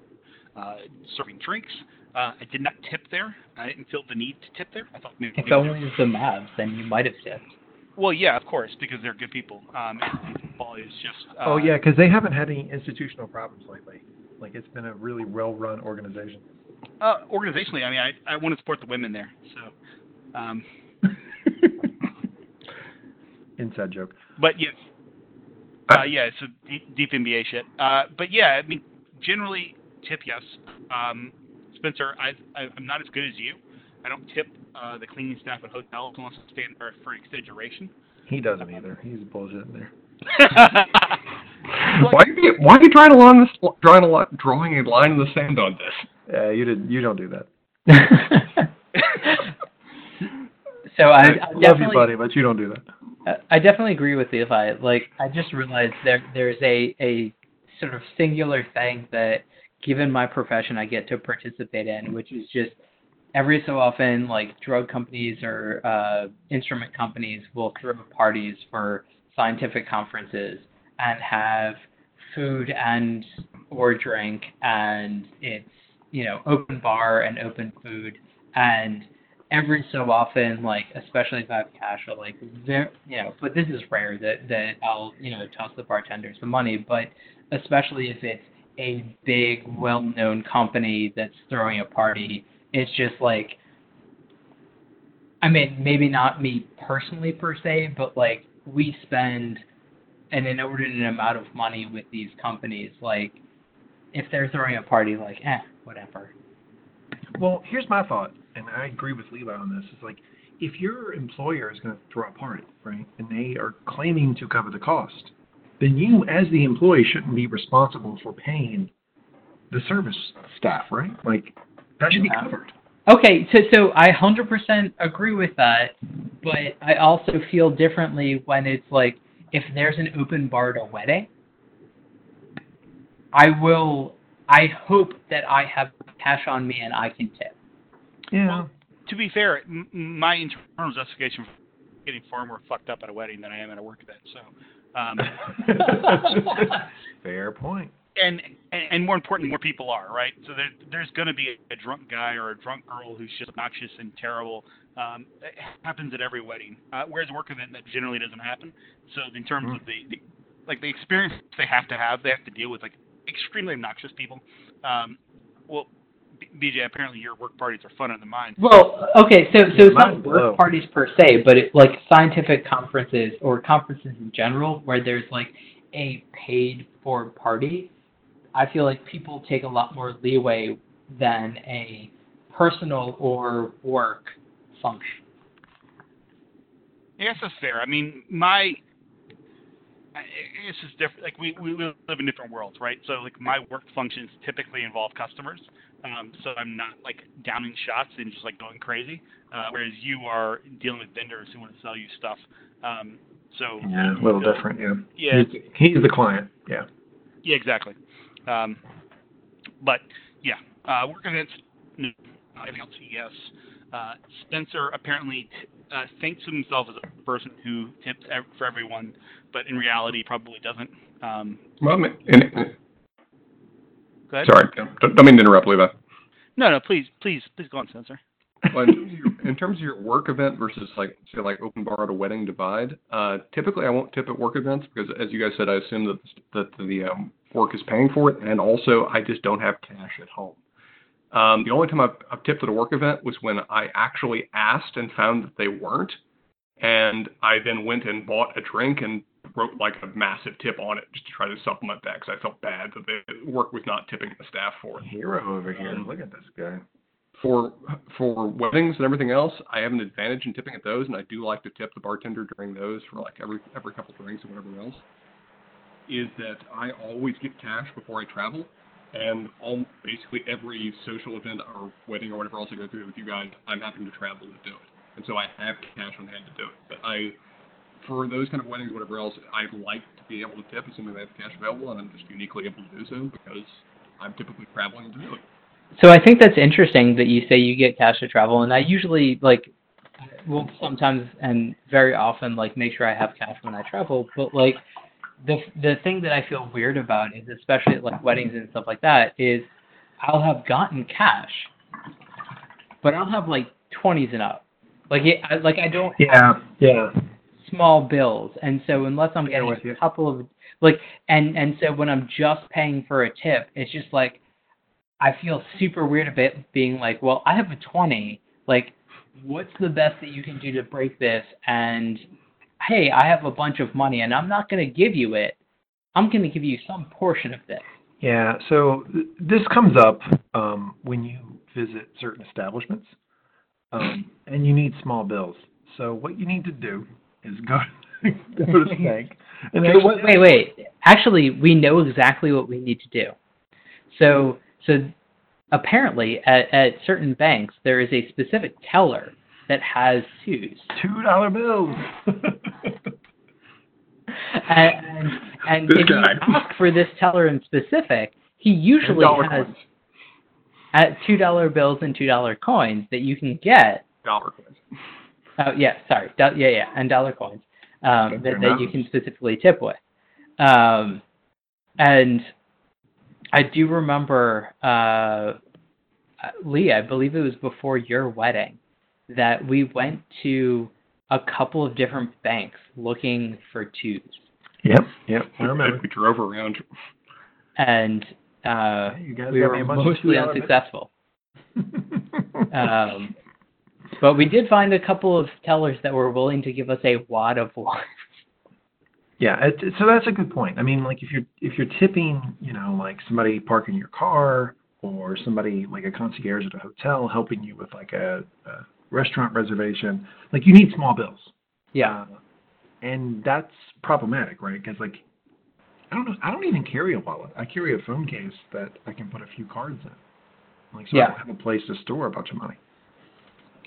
uh, serving drinks. Uh, I did not tip there. I didn't feel the need to tip there. I thought maybe. if only it's the Mavs, then you might have tipped. Well, yeah, of course, because they're good people. Um, football is just. Uh, oh yeah, because they haven't had any institutional problems lately. Like it's been a really well-run organization. Uh, organizationally, I mean, I, I want to support the women there. So, um, Inside joke. but yes, uh, yeah, it's a deep, deep NBA shit. Uh, but yeah, I mean, generally tip yes. Um, Spencer, I, I I'm not as good as you. I don't tip uh, the cleaning staff at hotels unless it's stand there for an extended duration. He doesn't either. He's bullshitting there. Why are you why are you drawing a line in the, drawing a line, drawing a line in the sand on this? Yeah, you did. You don't do that. so I, I love you, buddy, but you don't do that. I definitely agree with Levi. Like, I just realized there there's a a sort of singular thing that, given my profession, I get to participate in, which is just every so often, like drug companies or uh, instrument companies will throw parties for scientific conferences and have food and or drink, and it's you know open bar and open food and every so often, like especially if I have cash, or like very, you know, but this is rare that that I'll you know toss the bartender some money, but especially if it's a big, well-known company that's throwing a party, it's just like, I mean, maybe not me personally per se, but like we spend an inordinate amount of money with these companies, like. If they're throwing a party, like, eh, whatever. Well, here's my thought, and I agree with Levi on this. It's like if your employer is going to throw a party, right, and they are claiming to cover the cost, then you, as the employee, shouldn't be responsible for paying the service staff, right? Like that should be covered. Okay, so so I 100% agree with that, but I also feel differently when it's like if there's an open bar at a wedding, I will. I hope that I have cash on me and I can tip. Yeah. To be fair, m- my internal justification for getting far more fucked up at a wedding than I am at a work event. So, um, Fair point. and, and and more importantly, more people are right. So there, there's going to be a, drunk guy or a drunk girl who's just obnoxious and terrible. Um, it happens at every wedding. Uh, whereas a work event that generally doesn't happen. So in terms Mm. of the, the like the experience they have to have, they have to deal with like extremely obnoxious people. Um, well, BJ, apparently your work parties are funner than mine. Well, okay, so so it's not work low. parties per se, but it, like scientific conferences or conferences in general, where there's like a paid for party. I feel like people take a lot more leeway than a personal or work function. Yes, guess that's fair. I mean, my it's just different. Like we we live in different worlds, right? So like my work functions typically involve customers. Um, so I'm not like downing shots and just like going crazy. Uh, whereas you are dealing with vendors who want to sell you stuff. Um, so Yeah, a little different. Yeah. Yeah, He's, he's the client. Yeah. yeah, exactly. Um, but yeah, uh, work events, no. Anything else? Yes. Uh, Spencer apparently t- uh, thinks of himself as a person who tips ev- for everyone, but in reality probably doesn't. Um, Well, I mean, and, go ahead. sorry, don't, don't mean to interrupt, Levi. No, no, please, please, please go on, Spencer. Well, in, terms of your, in terms of your work event versus like say like open bar at a wedding divide, uh, typically I won't tip at work events because as you guys said, I assume that that the um, work is paying for it, and also I just don't have cash at home. Um, the only time I've, I've tipped at a work event was when I actually asked and found that they weren't, and I then went and bought a drink and wrote like a massive tip on it just to try to supplement that because I felt bad that the work was not tipping the staff for it Hero over here. Um, Look at this guy. for for weddings and everything else, I have an advantage in tipping at those, and I do like to tip the bartender during those for like every every couple drinks or whatever else. Is that I always get cash before I travel, and all basically every social event or wedding or whatever else I go through with you guys, I'm having to travel to do it, and so I have cash on hand to do it. But I, for those kind of weddings, whatever else, I like to be able to tip assuming they have cash available, and I'm just uniquely able to do so because I'm typically traveling to do it. So I think that's interesting that you say you get cash to travel, and I usually like will sometimes and very often like make sure I have cash when I travel. But like the the thing that I feel weird about is especially at like weddings and stuff like that is I'll have gotten cash, but I'll have like twenties and up. Like it, I, like I don't Yeah. Yeah. Small bills, and so unless I'm getting with you. a couple of like, and and so when I'm just paying for a tip, it's just like I feel super weird about being like, well, I have a twenty. Like, what's the best that you can do to break this? And hey, I have a bunch of money, and I'm not going to give you it. I'm going to give you some portion of this. Yeah, so th- this comes up um, when you visit certain establishments, um, and you need small bills. So what you need to do is go go to the bank and So wait, wait, wait. Actually, we know exactly what we need to do. So, so apparently, at, at certain banks, there is a specific teller that has twos, two dollar bills. and and This if you ask for this teller in specific, he usually has coins. at two dollar bills and two dollar coins that you can get. Dollar coins. Oh yeah, sorry, do, yeah, yeah, and dollar coins um, that, that you can specifically tip with. Um, and I do remember, uh, Lee, I believe it was before your wedding, that we went to a couple of different banks looking for twos, Yep, yep, I remember. We drove around. and uh, Hey, you guys we were me a bunch of mostly unsuccessful. Um, but we did find a couple of tellers that were willing to give us a wad of wine. Yeah, it, so that's a good point. I mean, like if you're if you're tipping, you know, like somebody parking your car or somebody like a concierge at a hotel helping you with like a, a restaurant reservation, like you need small bills. Yeah. Uh, and that's problematic, right? Because like I don't know, I don't even carry a wallet. I carry a phone case that I can put a few cards in. Like so Yeah. I don't have a place to store a bunch of money.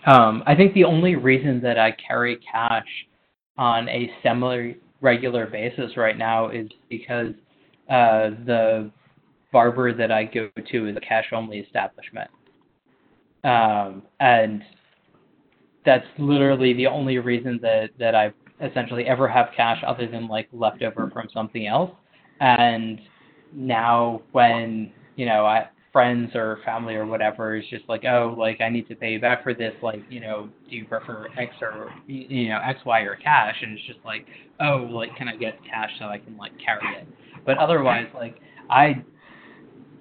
Um, I think the only reason that I carry cash on a semi regular basis right now is because uh, the barber that I go to is a cash only establishment. Um, and that's literally the only reason that, that I essentially ever have cash other than like leftover from something else. And now when, you know, I friends or family or whatever is just like, oh, like I need to pay you back for this, like, you know, do you prefer X or you know, X, Y or cash? And it's just like, oh, like can I get cash so I can like carry it? But otherwise, like I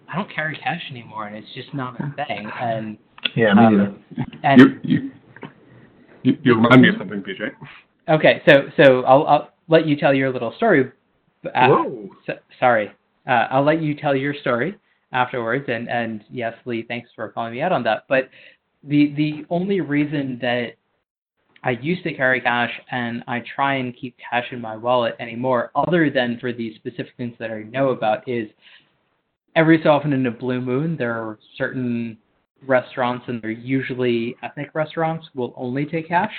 I don't carry cash anymore and it's just not a thing. And Yeah, me neither. um, and You, you, you, you remind me of something, PJ. okay, so so I'll I'll let you tell your little story. Uh, Whoa. so, sorry, uh, I'll let you tell your story afterwards. And and yes, Lee, thanks for calling me out on that. But the the only reason that I used to carry cash and I try and keep cash in my wallet anymore, other than for these specific things that I know about, is every so often in a blue moon there are certain restaurants and they're usually ethnic restaurants will only take cash.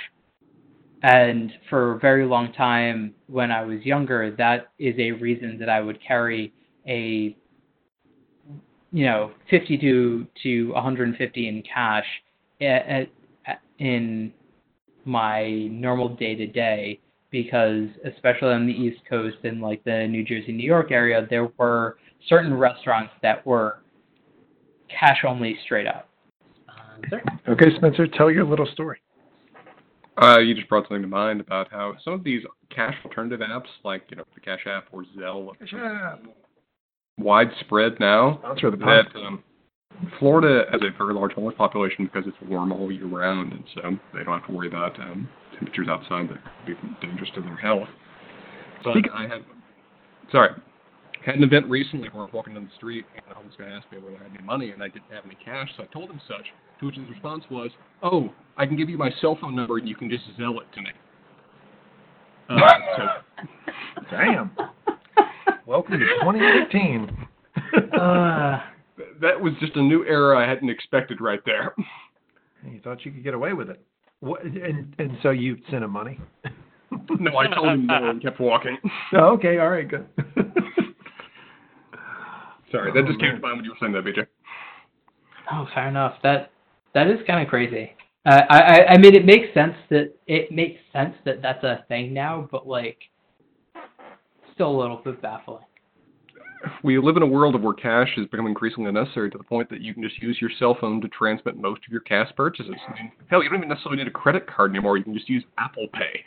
And for a very long time when I was younger, that is a reason that I would carry a you know 52 to to 150 in cash at, at, in my normal day to day because especially on the east coast and like the new jersey new york area there were certain restaurants that were cash only straight up uh, sir? Okay, Spencer, tell your little story. Uh, you just brought something to mind about how some of these cash alternative apps, like you know the Cash App or Zelle, are widespread now. Sponsor of the. That um, Florida has a very large homeless population because it's warm all year round, and so they don't have to worry about um, temperatures outside that could be dangerous to their health. But Speak- I had, sorry, had an event recently where I was walking down the street and the homeless guy asked me whether I had any money, and I didn't have any cash, so I told him such. To which his response was, "Oh, I can give you my cell phone number, and you can just Zelle it to me." Uh, so Damn. Welcome to 2018. uh, that was just a new era I hadn't expected right there. you thought you could get away with it. What, and and so you sent him money. no, I told him no and kept walking. Oh, okay, all right, good. Sorry, that Oh, just came to mind when you were saying that, BJ. Oh, fair enough. That that is kind of crazy. Uh, I, I I mean, it makes sense that it makes sense that that's a thing now, but like, still a little bit baffling. We live in a world of where cash is becoming increasingly unnecessary to the point that you can just use your cell phone to transmit most of your cash purchases. I mean, hell, you don't even necessarily need a credit card anymore. You can just use Apple Pay.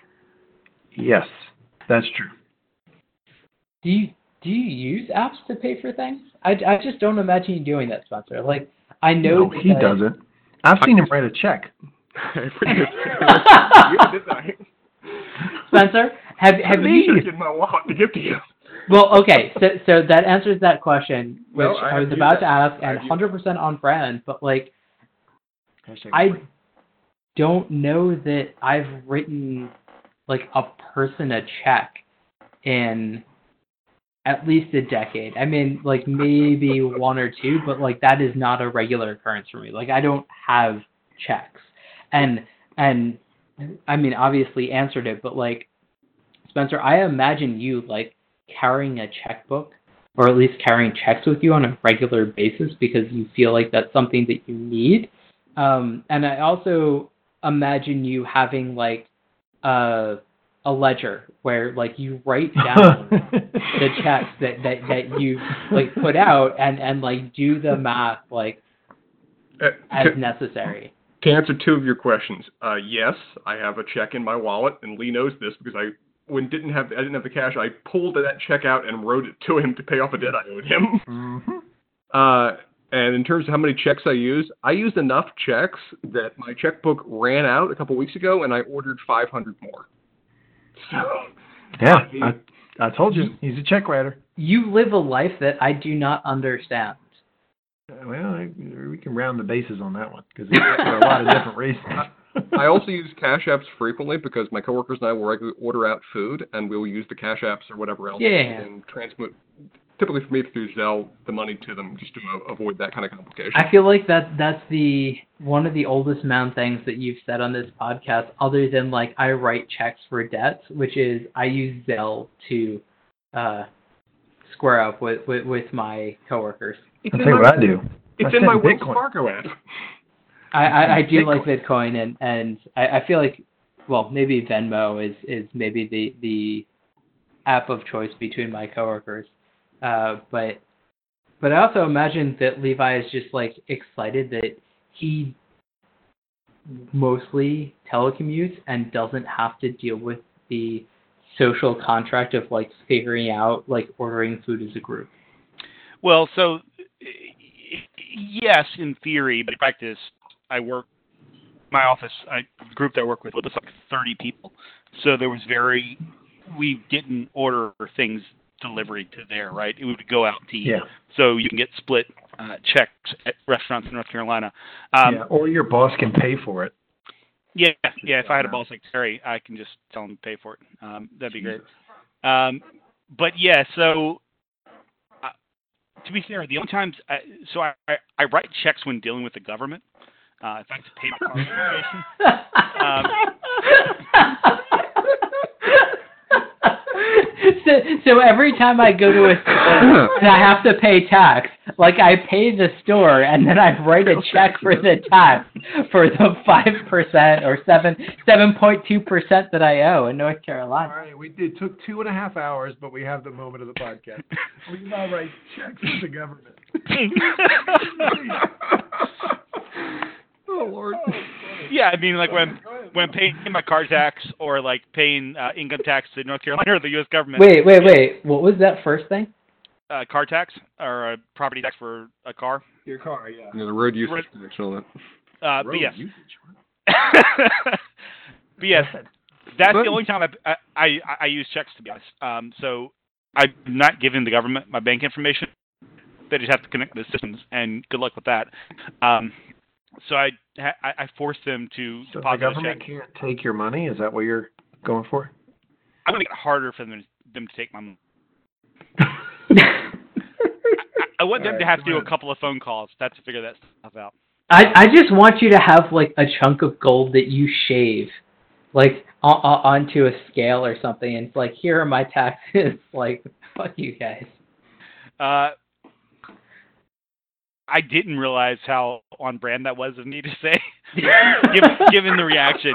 yes, that's true. Do you do you use apps to pay for things? I, I just don't imagine you doing that, Spencer. Like, I know No, he doesn't. I've seen him write a check. I forget. yeah, did I? Spencer, have have you? in my wallet to give to you. Well, okay, so so that answers that question, which No, I I, was about used to ask, and 100% on brand. But like, Hashtag I free. don't know that I've written like a person a check in at least a decade. I mean, like maybe one or two, but like that is not a regular occurrence for me. Like I don't have checks. And and I mean obviously answered it, but like Spencer, I imagine you like carrying a checkbook or at least carrying checks with you on a regular basis because you feel like that's something that you need. Um, and I also imagine you having like a a ledger where like you write down the checks that, that, that you like put out and, and like do the math like Uh, as to, necessary. to answer two of your questions, uh, yes, I have a check in my wallet, and Lee knows this because I, when didn't have, I didn't have the cash, I pulled that check out and wrote it to him to pay off a debt I owed him. Mhm. Uh, and in terms of how many checks I use, I used enough checks that my checkbook ran out a couple weeks ago, and I ordered 500 more. So, Yeah, I, I told you he's a check writer. You live a life that I do not understand. Well, I, we can round the bases on that one because for a lot of different reasons. I also use Cash Apps frequently because my coworkers and I will regularly order out food, and we'll use the Cash Apps or whatever else Yeah. and transmit typically for me through Zelle the money to them just to avoid that kind of complication. I feel like that that's the one of the oldest man things that you've said on this podcast, other than like I write checks for debts, which is I use Zelle to uh, square up with, with with my coworkers. It's I'll in tell you my- what I do. It's I in my send Wells Fargo app. I, I, I do Bitcoin. like Bitcoin and and I, I feel like well maybe Venmo is is maybe the the app of choice between my coworkers, uh, but but I also imagine that Levi is just like excited that he mostly telecommutes and doesn't have to deal with the social contract of like figuring out like ordering food as a group. Well, so yes, in theory, but in practice, I work. My office, I the group that I work with, was like 30 people, so there was very. We didn't order things delivery to there, right? It would go out to eat. Yeah. So you can get split uh, checks at restaurants in North Carolina. Um, yeah. Or your boss can pay for it. Yeah, yeah. If I had a boss like Terry, I can just tell him to pay for it. Um, that'd be great. Um, but yeah, so uh, to be fair, the only times I, so I, I I write checks when dealing with the government. Uh, if I have to pay my car registration. so, so every time I go to a store and I have to pay tax, like I pay the store and then I write a check for the tax for the five percent or seven seven point two percent that I owe in North Carolina. All right, we did. it took two and a half hours, but we have the moment of the podcast. We now write checks to the government. oh Lord. yeah, I mean, like when when paying my car tax or like paying uh, income tax to North Carolina or the U.S. government. Wait, wait, wait. What was that first thing? Uh, car tax or uh, property tax for a car. Your car, yeah. You know, the road usage Road- connection on that. Uh, but Road yes. usage. but yes, That's But- the only time I, I I I use checks to be honest. Um, so I'm not giving the government my bank information. They just have to connect the systems, and good luck with that. Um, so I I, I force them to So the deposit a government check. can't take your money? Is that what you're going for? I'm gonna make it harder for them them to take my money. I, I want them All to have to go do a couple of phone calls. That's to figure that stuff out. I I just want you to have like a chunk of gold that you shave, like on, onto a scale or something, and it's like here are my taxes. like fuck you guys. Uh, I didn't realize how on brand that was of me to say. given, given the reaction,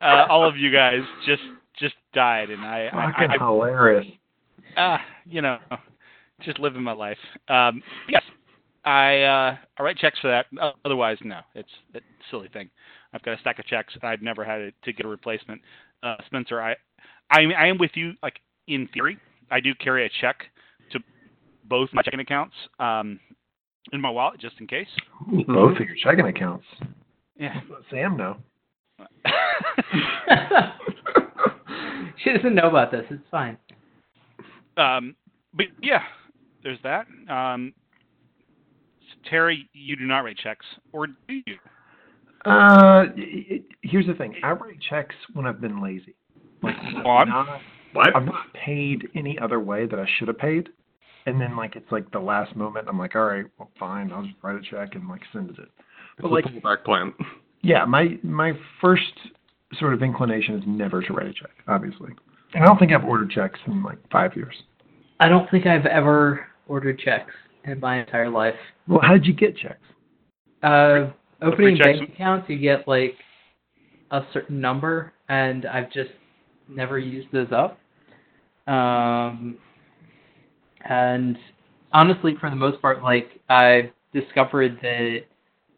uh, all of you guys just just died, and I, I, Fucking I, hilarious. uh, you know, just living my life. Um, yes, I uh, I write checks for that. Otherwise, no, it's it's a silly thing. I've got a stack of checks. and I've never had to get a replacement. Uh, Spencer, I, I I am with you. Like in theory, I do carry a check to both my checking accounts um, in my wallet just in case. Both of your checking accounts. Yeah. Let Sam know. she doesn't know about this. It's fine. um, but yeah, there's that. Um, Terry, you do not write checks, or do you? Uh, y- y- here's the thing. I write checks when I've been lazy. Like On? not, What? I'm not paid any other way that I should have paid, and then like it's like the last moment. I'm like, all right, well, fine. I'll just write a check and like send it. It's But a like, pullback plan. yeah, my my first sort of inclination is never to write a check, obviously. And I don't think I've ordered checks in like five years. I don't think I've ever ordered checks in my entire life. Well, how did you get checks? Uh, opening checks- bank accounts, you get like a certain number, and I've just never used those up. Um, and honestly, for the most part, like I've discovered that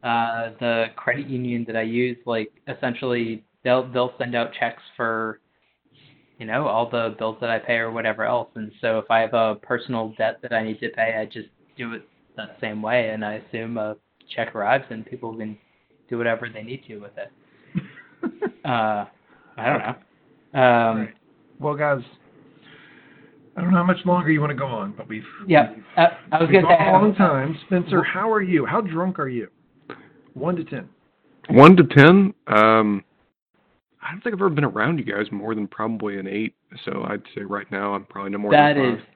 uh, the credit union that I use, like essentially, they'll they'll send out checks for you know all the bills that I pay or whatever else. And so if I have a personal debt that I need to pay, I just do it that same way, and I assume a check arrives and people can do whatever they need to with it. Uh, I don't know. Um, Right. Well, guys, I don't know how much longer you want to go on, but we've Yeah, we've, uh, I was gonna say. gone a long time. Spencer, how are you? How drunk are you? One to ten. One to ten. Um, I don't think I've ever been around you guys more than probably an eight. So I'd say right now I'm probably no more That than is five.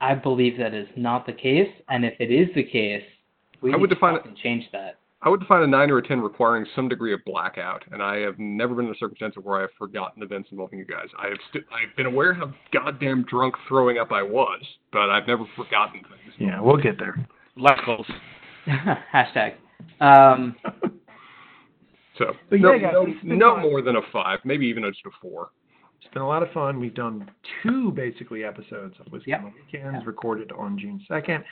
I believe that is not the case, and if it is the case, we I would need define to it- fucking change that. I would define a nine or a ten requiring some degree of blackout, and I have never been in a circumstance where I have forgotten events involving you guys. I have st- I've been aware how goddamn drunk throwing up I was, but I've never forgotten things. Yeah, we'll get there. Levels. Hashtag. Um, So But no, yeah, guys, no, no more than a five, maybe even just a four. It's been a lot of fun. We've done two basically episodes of Whiskey Yep. on the Weekends recorded on June 2nd.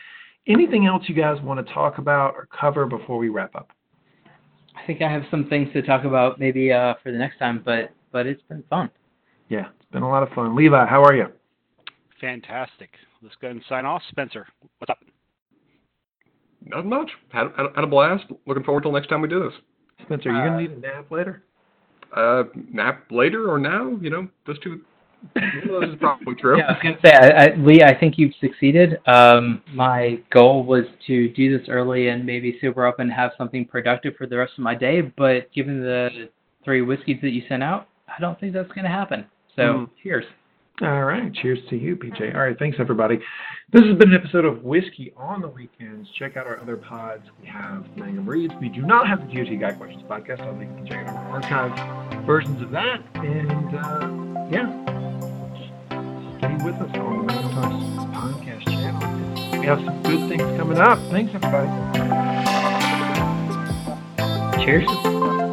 Anything else you guys want to talk about or cover before we wrap up? I think I have some things to talk about maybe uh, for the next time, but but it's been fun. Yeah, it's been a lot of fun. Levi, how are you? Fantastic. Let's go ahead and sign off. Spencer, what's up? Not much. Had, had, had a blast. Looking forward till next time we do this. Spencer, are you going Uh, to need a nap later? Uh, nap later or now? You know, those two. One of is probably true. Yeah, I was gonna say, I, I, Lee, I think you've succeeded. Um, my goal was to do this early and maybe sober up and have something productive for the rest of my day. But given the three whiskeys that you sent out, I don't think that's gonna happen. So, Mm. cheers. All right. Cheers to you, PJ. All right. Thanks, everybody. This has been an episode of Whiskey on the Weekends. Check out our other pods. We have Mangum Reads. We do not have the GOT Guy Questions podcast. I'll leave you can check out our archived versions of that. And uh, yeah, stay with us on the Random Talks podcast channel. We have some good things coming up. Thanks, everybody. Cheers.